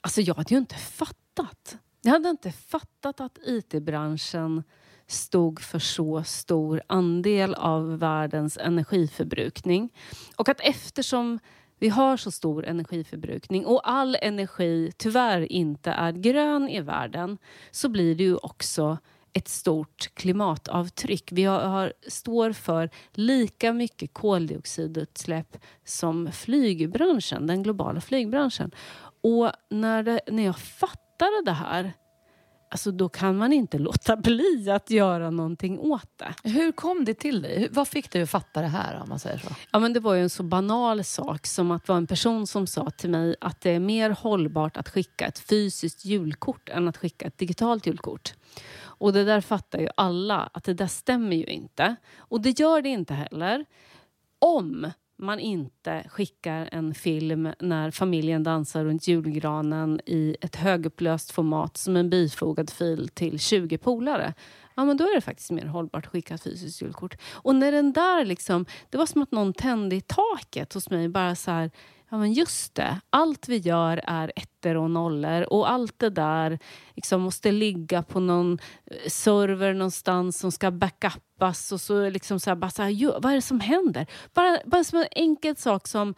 Alltså jag hade ju inte fattat. Jag hade inte fattat att IT-branschen stod för så stor andel av världens energiförbrukning. Och att eftersom vi har så stor energiförbrukning och all energi tyvärr inte är grön i världen så blir det ju också ett stort klimatavtryck. Vi har, har, står för lika mycket koldioxidutsläpp som flygbranschen, den globala flygbranschen. Och när, det, när jag fattar fattade det här alltså då kan man inte låta bli att göra någonting åt det. Hur kom det till dig? Vad fick dig att fatta det här? om man säger så? Ja, men det var ju en så banal sak som att det var en person som sa till mig att det är mer hållbart att skicka ett fysiskt julkort än att skicka ett digitalt julkort. Och det där fattar ju alla att det där stämmer ju inte. Och det gör det inte heller om man inte skickar en film när familjen dansar runt julgranen i ett högupplöst format som en bifogad fil till 20 polare. Ja, men då är det faktiskt mer hållbart att skicka ett fysiskt julkort. Och när den där liksom, det var som att någon tände i taket hos mig. Bara så här, ja men just det, allt vi gör är ettor och nollor och allt det där liksom måste ligga på någon eh, server någonstans som ska backuppas och så liksom så här, bara så här, vad är det som händer? Bara, bara som en enkel sak som,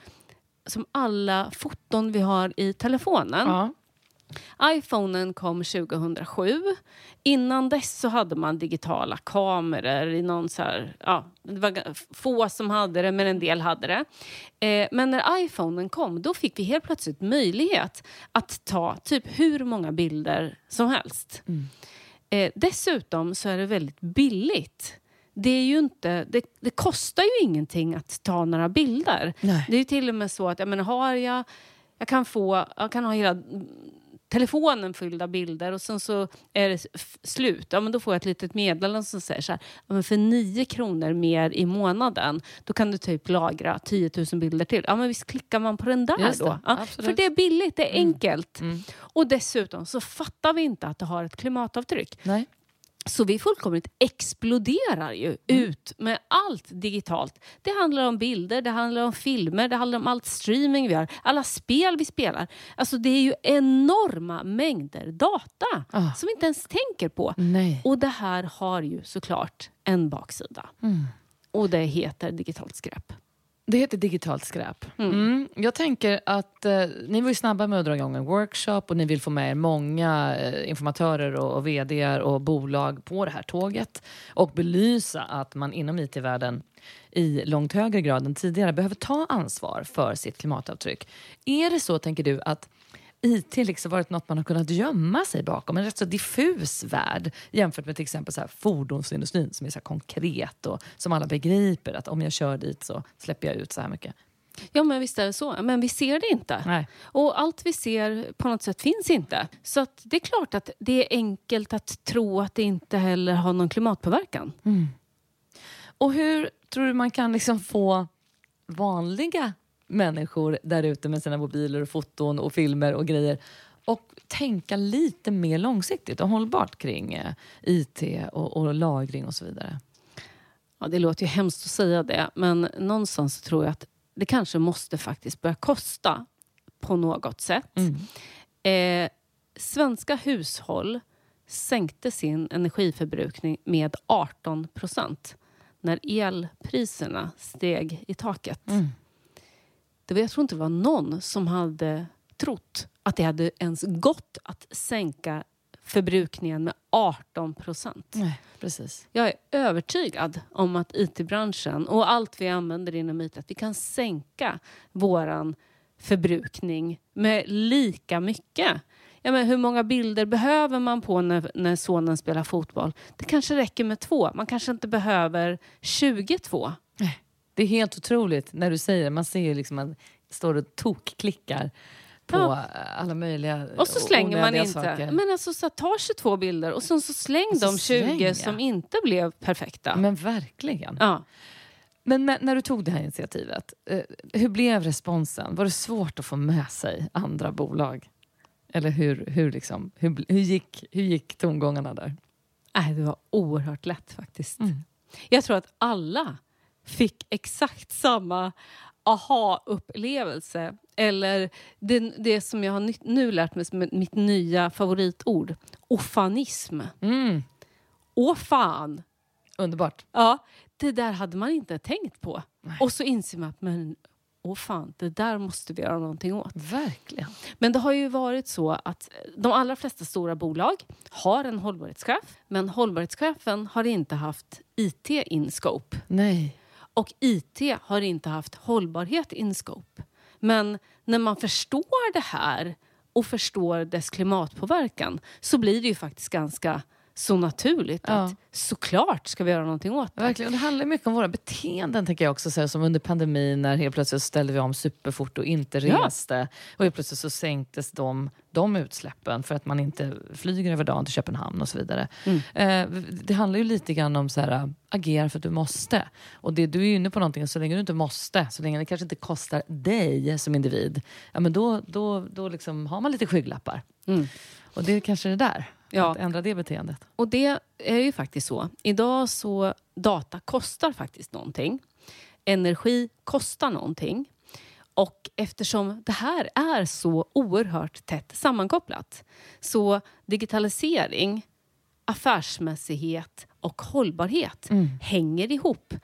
som alla foton vi har i telefonen. Ja iPhonen kom 2007. Innan dess så hade man digitala kameror i någon så här, ja, det var få som hade det, men en del hade det. Eh, men när iPhonen kom, då fick vi helt plötsligt möjlighet att ta typ hur många bilder som helst. Mm. Eh, dessutom så är det väldigt billigt. Det, är ju inte, det, det kostar ju ingenting att ta några bilder. Nej. Det är till och med så att jag menar, har jag jag kan, få, jag kan ha hela telefonen fylld av bilder och sen så är det slut. Ja, men då får jag ett litet meddelande som säger så här, ja, men för 9 kronor mer i månaden då kan du typ lagra 10 000 bilder till. Ja men visst klickar man på den där då. Ja, för det är billigt, det är mm. enkelt. Mm. Och dessutom så fattar vi inte att det har ett klimatavtryck. Nej. Så vi fullkomligt exploderar ju mm. ut med allt digitalt. Det handlar om bilder, det handlar om filmer, det handlar om allt streaming vi har, alla spel vi spelar. Alltså det är ju enorma mängder data ah. som vi inte ens tänker på. Nej. Och det här har ju såklart en baksida. Mm. Och det heter digitalt skräp. Det heter digitalt skräp. Mm. Mm. Jag tänker att eh, ni var ju snabba med att dra igång en workshop och ni vill få med er många eh, informatörer och, och vd och bolag på det här tåget och belysa att man inom IT-världen i långt högre grad än tidigare behöver ta ansvar för sitt klimatavtryck. Är det så, tänker du, att IT liksom varit något man har kunnat gömma sig bakom. En rätt så diffus värld jämfört med till exempel så här fordonsindustrin som är så konkret och som alla begriper att om jag kör dit så släpper jag ut så här mycket. Ja, men visst är det så. Men vi ser det inte. Nej. Och allt vi ser på något sätt finns inte. Så det är klart att det är enkelt att tro att det inte heller har någon klimatpåverkan. Mm. Och hur tror du man kan liksom få vanliga människor där ute med sina mobiler och foton och filmer och grejer och tänka lite mer långsiktigt och hållbart kring eh, IT och, och, lagring och så vidare. Ja, det låter ju hemskt att säga det, men någonstans tror jag att det kanske måste faktiskt börja kosta på något sätt. Mm. Eh, svenska hushåll sänkte sin energiförbrukning med 18 procent när elpriserna steg i taket. Mm. Det var, jag tror inte det var någon som hade trott att det hade ens gått att sänka förbrukningen med 18 procent. Precis. Jag är övertygad om att IT-branschen och allt vi använder inom IT, att vi kan sänka våran förbrukning med lika mycket. Ja, men hur många bilder behöver man på när, när sonen spelar fotboll? Det kanske räcker med två. Man kanske inte behöver 22. Det är helt otroligt när du säger det. Man ser ju liksom att står och tokklickar på Ja. alla möjliga Och så slänger man inte. Saker. Men alltså, så ta 22 bilder och sen så släng Och så de 20 släng, ja. som inte blev perfekta. Men verkligen. Ja. Men när, när du tog det här initiativet, eh, hur blev responsen? Var det svårt att få med sig andra bolag? Eller hur, hur, liksom, hur, hur, gick, hur gick tongångarna där? Nej, det var oerhört lätt faktiskt. Mm. Jag tror att alla fick exakt samma aha-upplevelse. Eller det, det som jag har nu lärt mig som mitt nya favoritord. Ofanism. Mm. Åh fan! Underbart. Ja, det där hade man inte tänkt på. Nej. Och så inser man att men, åh fan, det där måste vi göra någonting åt. Verkligen. Men det har ju varit så att de allra flesta stora bolag har en hållbarhetschef. Men hållbarhetschefen har inte haft IT in scope. Nej. Och IT har inte haft hållbarhet in scope. Men när man förstår det här och förstår dess klimatpåverkan så blir det ju faktiskt ganska så naturligt Ja. att såklart ska vi göra någonting åt det. Verkligen. Och det handlar mycket om våra beteenden, tänker jag också. Så här, som under pandemin när helt plötsligt ställde vi om superfort och inte Ja. reste. Och helt plötsligt så sänktes de, de utsläppen för att man inte flyger över dagen till Köpenhamn och så vidare. Mm. Eh, det handlar ju lite grann om så här, agera för att du måste. Och det, du är inne på någonting, så länge du inte måste, så länge det kanske inte kostar dig som individ, ja, men då, då, då liksom har man lite skygglappar. Mm. Och det är kanske det där, Ja. att ändra det beteendet. Och det är ju faktiskt så. Idag så data kostar faktiskt någonting. Energi kostar någonting. Och eftersom det här är så oerhört tätt sammankopplat så digitalisering, affärsmässighet och hållbarhet hänger ihop.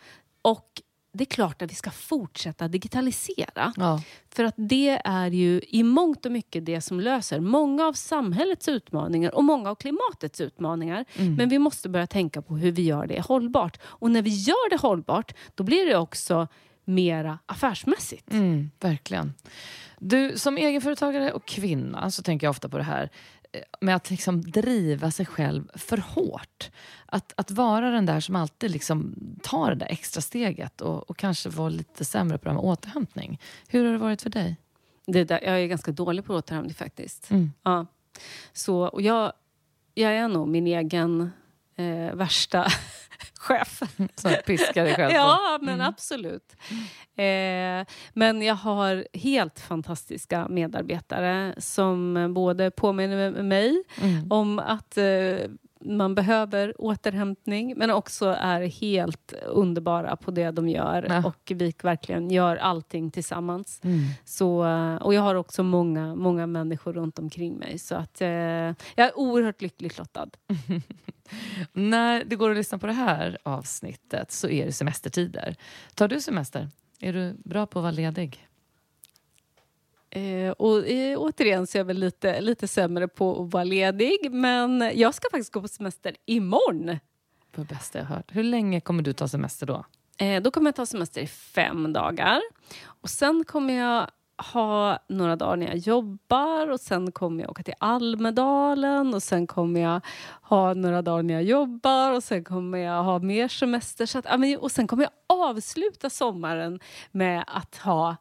Och det är klart att vi ska fortsätta digitalisera. Ja. För att det är ju i mångt och mycket det som löser många av samhällets utmaningar och många av klimatets utmaningar. Men vi måste börja tänka på hur vi gör det hållbart. Och när vi gör det hållbart, då blir det också mera affärsmässigt. Mm, verkligen. Du, som egenföretagare och kvinna så tänker jag ofta på det här med att liksom driva sig själv för hårt. Att, att vara den där som alltid liksom tar det där extra steget och, och kanske vara lite sämre på det här med återhämtning. Hur har det varit för dig? Det där, jag är ganska dålig på återhämtning faktiskt. Mm. Ja. Så, och jag, jag är nog min egen eh, värsta chef. Jag piskar dig själv. Ja, men absolut. Eh, men jag har helt fantastiska medarbetare som både påminner mig Mm. om att eh, man behöver återhämtning men också är helt underbara på det de gör Ja. och vi verkligen gör allting tillsammans. Mm. Så, eh, och jag har också många, många människor runt omkring mig så att eh, jag är oerhört lyckligt lottad. När det går att lyssna på det här avsnittet så är det semestertider. Tar du semester? Är du bra på att vara ledig? Eh, och eh, återigen så är jag väl lite, lite sämre på att vara ledig men jag ska faktiskt gå på semester imorgon. På bästa jag hört. Hur länge kommer du ta semester då? Eh, då kommer jag ta semester i fem dagar. Och sen kommer jag ha några dagar när jag jobbar och sen kommer jag åka till Almedalen och sen kommer jag ha några dagar när jag jobbar och sen kommer jag ha mer semester. Så att, och sen kommer jag avsluta sommaren med att ha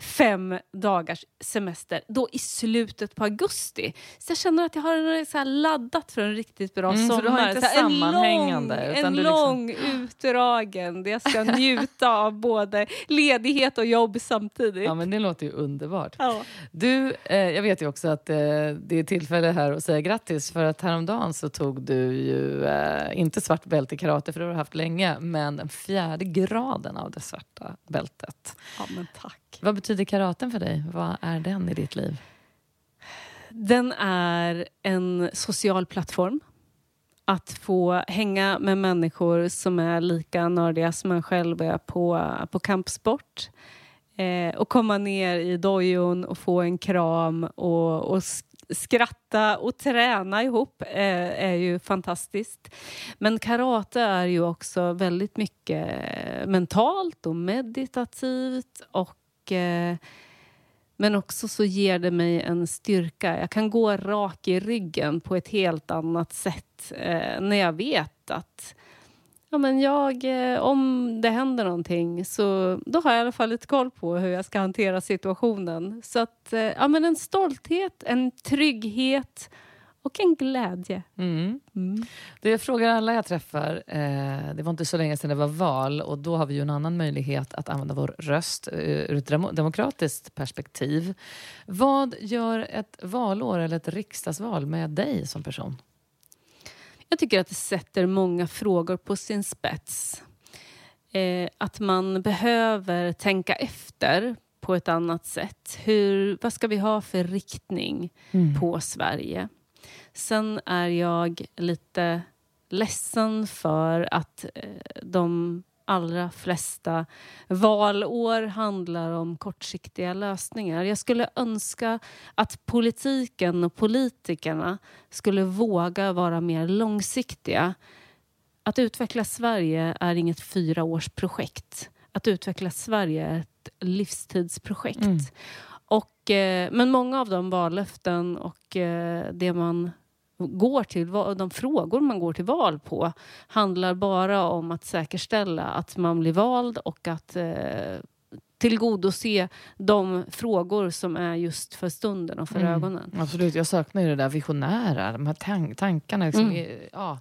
fem dagars semester då i slutet på augusti. Så jag känner att jag har så här laddat för en riktigt bra Mm, så sommar. du har inte så sammanhängande, En lång, utan en liksom- lång utdragen där jag ska njuta av både ledighet och jobb samtidigt. Ja men det låter ju underbart. Ja. Du, eh, jag vet ju också att eh, det är tillfälle här att säga grattis för att häromdagen så tog du ju eh, inte svart bälte i karate för det har du haft länge men den fjärde graden av det svarta bältet. ja, men tack. Vad betyder karaten för dig? Vad är den i ditt liv? Den är en social plattform. Att få hänga med människor som är lika nördiga som man själv är på, på kampsport. Eh, och komma ner i dojon och få en kram och, och skratta och träna ihop eh, är ju fantastiskt. Men karate är ju också väldigt mycket eh, mentalt och meditativt och eh, men också så ger det mig en styrka. Jag kan gå rak i ryggen på ett helt annat sätt eh, när jag vet att ja, men jag, eh, om det händer någonting så då har jag i alla fall lite koll på hur jag ska hantera situationen. Så att, eh, ja, men en stolthet, en trygghet och en glädje. Mm. Mm. Det jag frågar alla jag träffar, eh, det var inte så länge sedan det var val och då har vi ju en annan möjlighet att använda vår röst eh, ur ett demokratiskt perspektiv. Vad gör ett valår eller ett riksdagsval med dig som person? Jag tycker att det sätter många frågor på sin spets. Eh, att man behöver tänka efter på ett annat sätt. Hur, vad ska vi ha för riktning mm. på Sverige? Sen är jag lite ledsen för att eh, de allra flesta valår handlar om kortsiktiga lösningar. Jag skulle önska att politiken och politikerna skulle våga vara mer långsiktiga. Att utveckla Sverige är inget fyraårsprojekt. Att utveckla Sverige är ett livstidsprojekt. Mm. Och, eh, men många av de vallöften och eh, det man går till, de frågor man går till val på handlar bara om att säkerställa att man blir vald och att eh, tillgodose de frågor som är just för stunden och för mm, ögonen. Absolut, jag saknar ju det där visionära, de här tank tankarna. Liksom, mm. ja.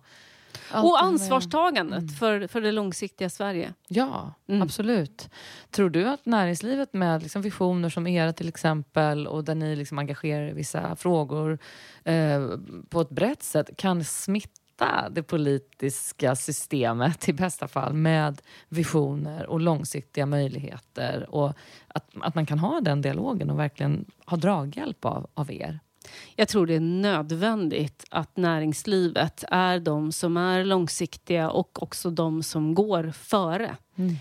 Allt och ansvarstagandet mm. för, för det långsiktiga Sverige. Ja, mm. absolut. Tror du att näringslivet med liksom visioner som era till exempel och där ni liksom engagerar i vissa frågor eh, på ett brett sätt kan smitta det politiska systemet i bästa fall med visioner och långsiktiga möjligheter och att, att man kan ha den dialogen och verkligen ha draghjälp av, av er? Jag tror det är nödvändigt att näringslivet är de som är långsiktiga och också de som går före. Mm.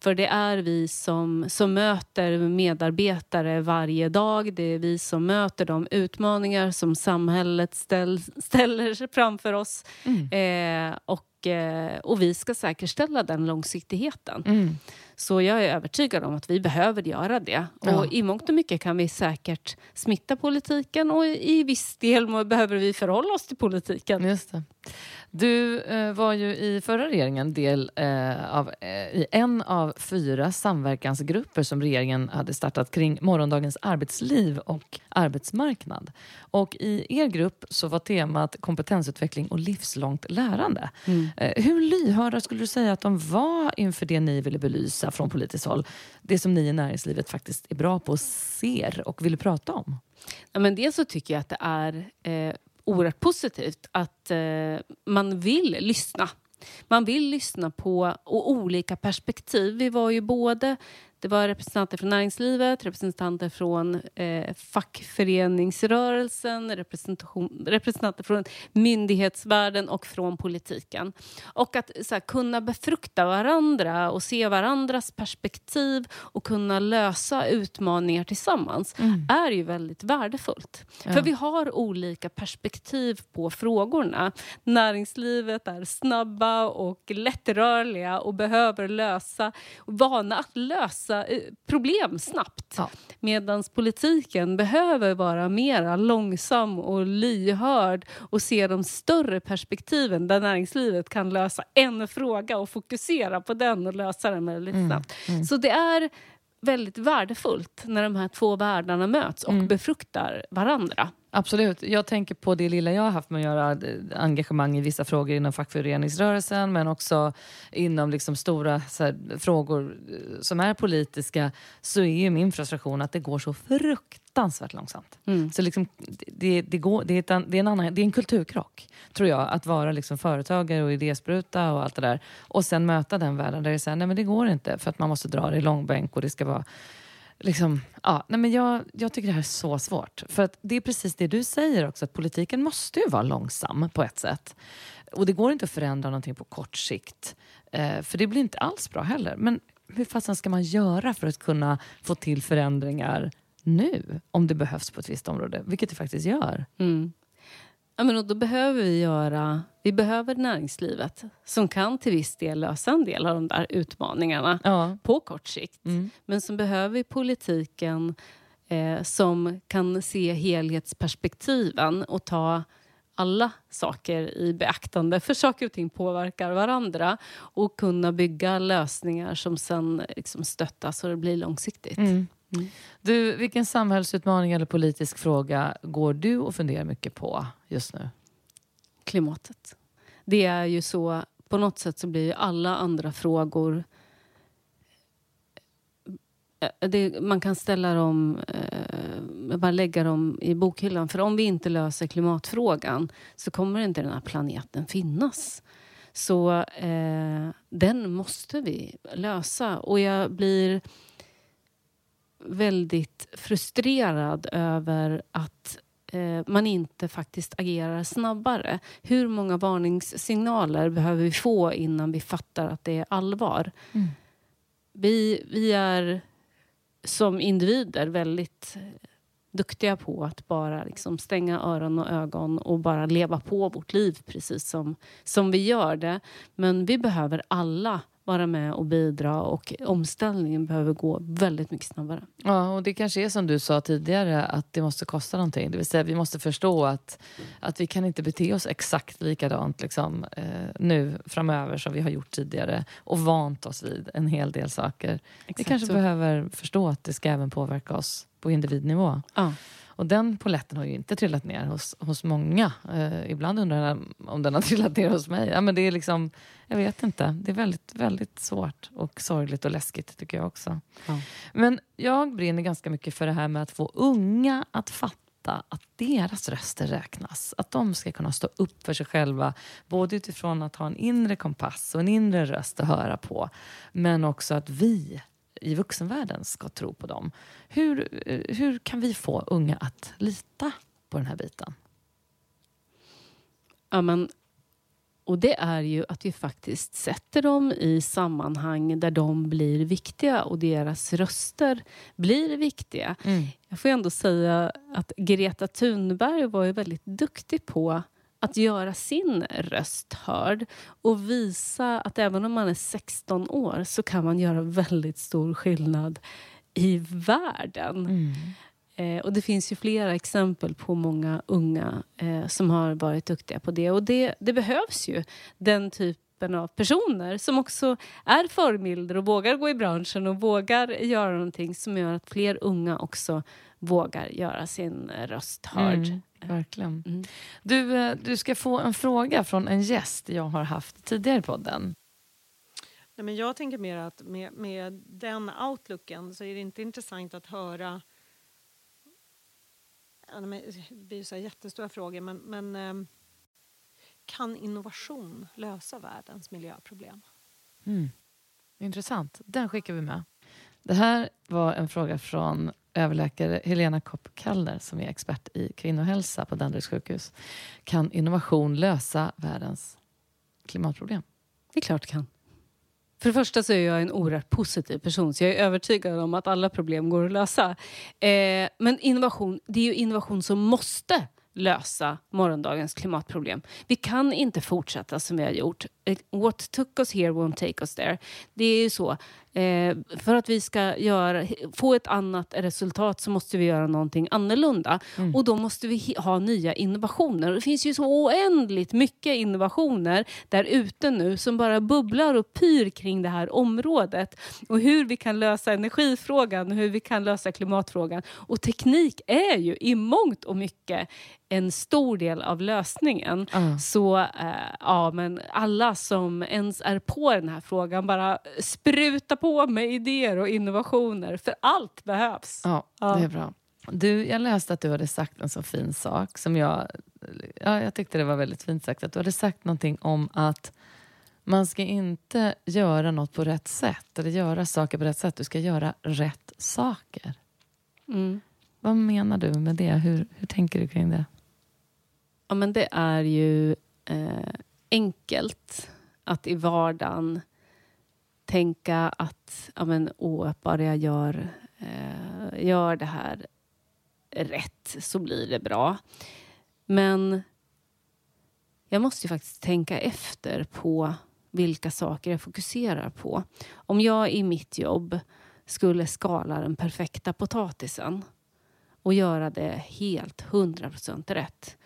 För det är vi som, som möter medarbetare varje dag. Det är vi som möter de utmaningar som samhället ställ, ställer framför oss. Mm. Eh, och, eh, och vi ska säkerställa den långsiktigheten. Mm. Så jag är övertygad om att vi behöver göra det. Ja. Och i mångt och mycket kan vi säkert smitta politiken och i viss del behöver vi förhålla oss till politiken. Just det. Du eh, var ju i förra regeringen del eh, av eh, i en av fyra samverkansgrupper som regeringen hade startat kring morgondagens arbetsliv och arbetsmarknad. Och i er grupp så var temat kompetensutveckling och livslångt lärande. Mm. Eh, hur lyhörda skulle du säga att de var inför det ni ville belysa från politiskt håll? Det som ni i näringslivet faktiskt är bra på och ser och vill prata om? Ja, men dels så tycker jag att det är eh, oerhört positivt att eh, man vill lyssna. Man vill lyssna på olika perspektiv. Vi var ju både det var representanter från näringslivet, representanter från eh, fackföreningsrörelsen, representanter från myndighetsvärlden och från politiken. Och att här, kunna befrukta varandra och se varandras perspektiv och kunna lösa utmaningar tillsammans mm. är ju väldigt värdefullt. Ja. För vi har olika perspektiv på frågorna. Näringslivet är snabba och lättrörliga och behöver lösa, vana att lösa lösa eh, problem snabbt. Ja. Medan politiken behöver vara mer långsam och lyhörd och se de större perspektiven där näringslivet kan lösa en fråga och fokusera på den och lösa den väldigt mm. snabbt. Mm. Så det är väldigt värdefullt när de här två världarna möts och mm. befruktar varandra. Absolut. Jag tänker på det lilla jag har haft med att göra, eh, engagemang i vissa frågor inom fackföreningsrörelsen men också inom liksom stora här, frågor eh, som är politiska så är ju min frustration att det går så fruktansvärt långsamt. Mm. Så liksom, det, det, går, det, är en, det, är en annan, det är en kulturkrock, tror jag, att vara liksom företagare och idéspruta och allt det där och sen möta den världen där det säger nej men det går inte för att man måste dra det i långbänk och det ska vara liksom, ja, nej men jag, jag tycker det här är så svårt. För att det är precis det du säger också, att politiken måste ju vara långsam på ett sätt. Och det går inte att förändra någonting på kort sikt. Eh, för det blir inte alls bra heller. Men hur fasen ska man göra för att kunna få till förändringar nu? Om det behövs på ett visst område, vilket det faktiskt gör. Mm. Ja, men då behöver vi göra... Vi behöver näringslivet som kan till viss del lösa en del av de där utmaningarna Ja. på kort sikt. Mm. Men så behöver politiken eh, som kan se helhetsperspektiven och ta alla saker i beaktande. För saker och ting påverkar varandra. Och kunna bygga lösningar som sen liksom stöttas och det blir långsiktigt. Mm. Mm. Du, vilken samhällsutmaning eller politisk fråga går du och funderar mycket på just nu? Klimatet. Det är ju så, på något sätt så blir ju alla andra frågor eh, det, man kan ställa dem, eh, bara lägga dem i bokhyllan. För om vi inte löser klimatfrågan så kommer inte den här planeten finnas. Så eh, den måste vi lösa. Och jag blir väldigt frustrerad över att eh, man inte faktiskt agerar snabbare. Hur många varningssignaler behöver vi få innan vi fattar att det är allvar? Mm. Vi, vi är som individer väldigt eh, duktiga på att bara liksom stänga öron och ögon och bara leva på vårt liv precis som, som vi gör det. Men vi behöver alla vara med och bidra och omställningen behöver gå väldigt mycket snabbare. Ja, och det kanske är som du sa tidigare, att det måste kosta någonting. Det vill säga vi måste förstå att, att vi kan inte bete oss exakt likadant liksom, eh, nu framöver som vi har gjort tidigare och vant oss vid en hel del saker. Vi Exakt kanske så. behöver förstå att det ska även påverka oss på individnivå. Ja. Och den poletten har ju inte trillat ner hos, hos många. Eh, ibland undrar jag om den har trillat ner hos mig. Ja, men det är liksom, jag vet inte. Det är väldigt, väldigt svårt och sorgligt och läskigt tycker jag också. Ja. Men jag brinner ganska mycket för det här med att få unga att fatta att deras röster räknas. Att de ska kunna stå upp för sig själva. Både utifrån att ha en inre kompass och en inre röst att höra på. Men också att vi i vuxenvärlden ska tro på dem. Hur, eh, hur kan vi få unga att lita på den här biten? Ja, men, och det är ju att vi faktiskt sätter dem i sammanhang där de blir viktiga och deras röster blir viktiga. Jag får ändå säga att Greta Thunberg var ju väldigt duktig på att göra sin röst hörd och visa att även om man är 16 år så kan man göra väldigt stor skillnad i världen. Mm. Eh, och det finns ju flera exempel på många unga eh, som har varit duktiga på det. Och det, det behövs ju den typen av personer som också är förebilder och vågar gå i branschen och vågar göra någonting som gör att fler unga också vågar göra sin röst hörd. Mm, verkligen. Mm. Du, eh, du ska få en fråga från en gäst jag har haft tidigare i podden. Nej, men jag tänker mer att med, med den outlooken så är det inte intressant att höra Det blir så här jättestora frågor, men, men ehm, kan innovation lösa världens miljöproblem? Mm. Intressant. Den skickar vi med. Det här var en fråga från överläkare Helena Kopp Kallner som är expert i kvinnohälsa på Danderyds sjukhus. Kan innovation lösa världens klimatproblem? Det är klart det kan. För det första så är jag en oerhört positiv person så jag är övertygad om att alla problem går att lösa. Eh, men innovation, det är ju innovation som måste lösa morgondagens klimatproblem. Vi kan inte fortsätta som vi har gjort. What took us here won't take us there. Det är ju så. Eh, för att vi ska göra, få ett annat resultat så måste vi göra någonting annorlunda. Och då måste vi ha nya innovationer. Det finns ju så oändligt mycket innovationer där ute nu som bara bubblar och pyr kring det här området. Och hur vi kan lösa energifrågan och hur vi kan lösa klimatfrågan. Och teknik är ju i mångt och mycket en stor del av lösningen. Ja. Så eh, ja, men alla som ens är på den här frågan bara spruta på med idéer och innovationer. För allt behövs. Ja, Ja. det är bra. Du, jag läste att du hade sagt en så fin sak som jag... Ja, jag tyckte det var väldigt fint sagt. Att du hade sagt någonting om att man ska inte göra något på rätt sätt eller göra saker på rätt sätt. Du ska göra rätt saker. Mm. Vad menar du med det? Hur, hur tänker du kring det? Ja, men det är ju eh, enkelt att i vardagen tänka att ja, men, åh, bara jag gör, eh, gör det här rätt så blir det bra. Men jag måste ju faktiskt tänka efter på vilka saker jag fokuserar på. Om jag i mitt jobb skulle skala den perfekta potatisen och göra det helt 100% rätt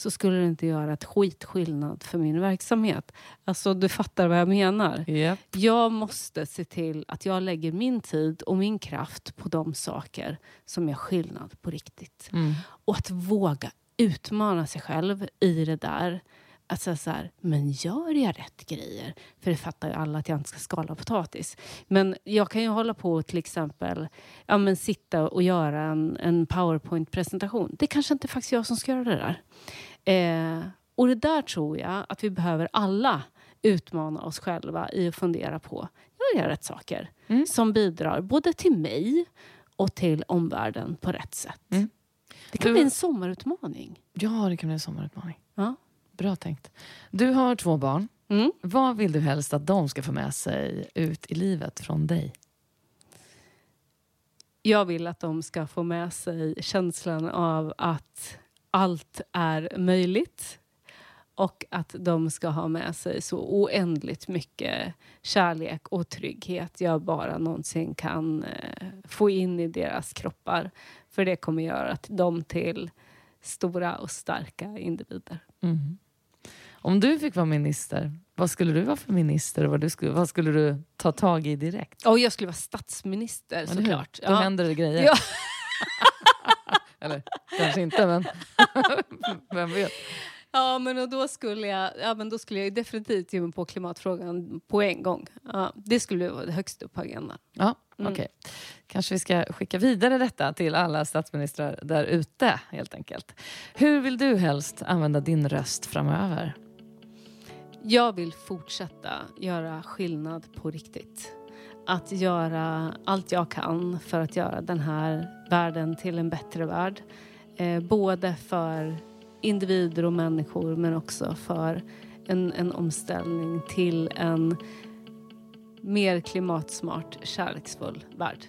så skulle det inte göra ett skitskillnad för min verksamhet. Alltså, du fattar vad jag menar. Yep. Jag måste se till att jag lägger min tid och min kraft på de saker som gör skillnad på riktigt. Mm. Och att våga utmana sig själv i det där. Att säga så här, men gör jag rätt grejer? För det fattar ju alla att jag inte ska skala potatis. Men jag kan ju hålla på och till exempel ja, men sitta och göra en, en powerpoint-presentation. Det är kanske inte faktiskt jag som ska göra det där. Eh, och det där tror jag att vi behöver alla utmana oss själva i att fundera på, gör jag rätt saker? Mm. Som bidrar både till mig och till omvärlden på rätt sätt. Mm. Det kan Du- bli en sommarutmaning. Ja, det kan bli en sommarutmaning. Ja. Bra tänkt. Du har två barn. Mm. Vad vill du helst att de ska få med sig ut i livet från dig? Jag vill att de ska få med sig känslan av att allt är möjligt och att de ska ha med sig så oändligt mycket kärlek och trygghet jag bara någonsin kan eh, få in i deras kroppar. För det kommer göra att de till stora och starka individer. Mm. Om du fick vara minister, vad skulle du vara för minister vad, du skulle, vad skulle du ta tag i direkt? Och jag skulle vara statsminister såklart. Då händer det grejer. Ja. Eller kanske inte, men vem vet. Ja, men och då skulle jag, ja, men då skulle jag definitivt ge mig på klimatfrågan på en gång. Ja, det skulle vara högst upp på agendan. Ja, Mm. okej. Kanske vi ska skicka vidare detta till alla statsministrar där ute helt enkelt. Hur vill du helst använda din röst framöver? Jag vill fortsätta göra skillnad på riktigt. Att göra allt jag kan för att göra den här världen till en bättre värld. Eh, både för individer och människor men också för en, en omställning till en mer klimatsmart, kärleksfull värld.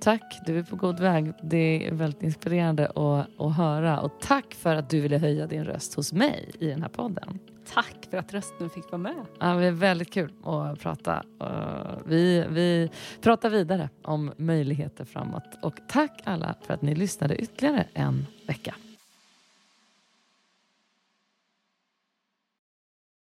Tack, du är på god väg. Det är väldigt inspirerande att, att höra. Och tack för att du ville höja din röst hos mig i den här podden. Tack för att rösten fick vara med. Ja, det är väldigt kul att prata. Eh, vi, vi pratar vidare om möjligheter framåt. Och tack alla för att ni lyssnade ytterligare en vecka.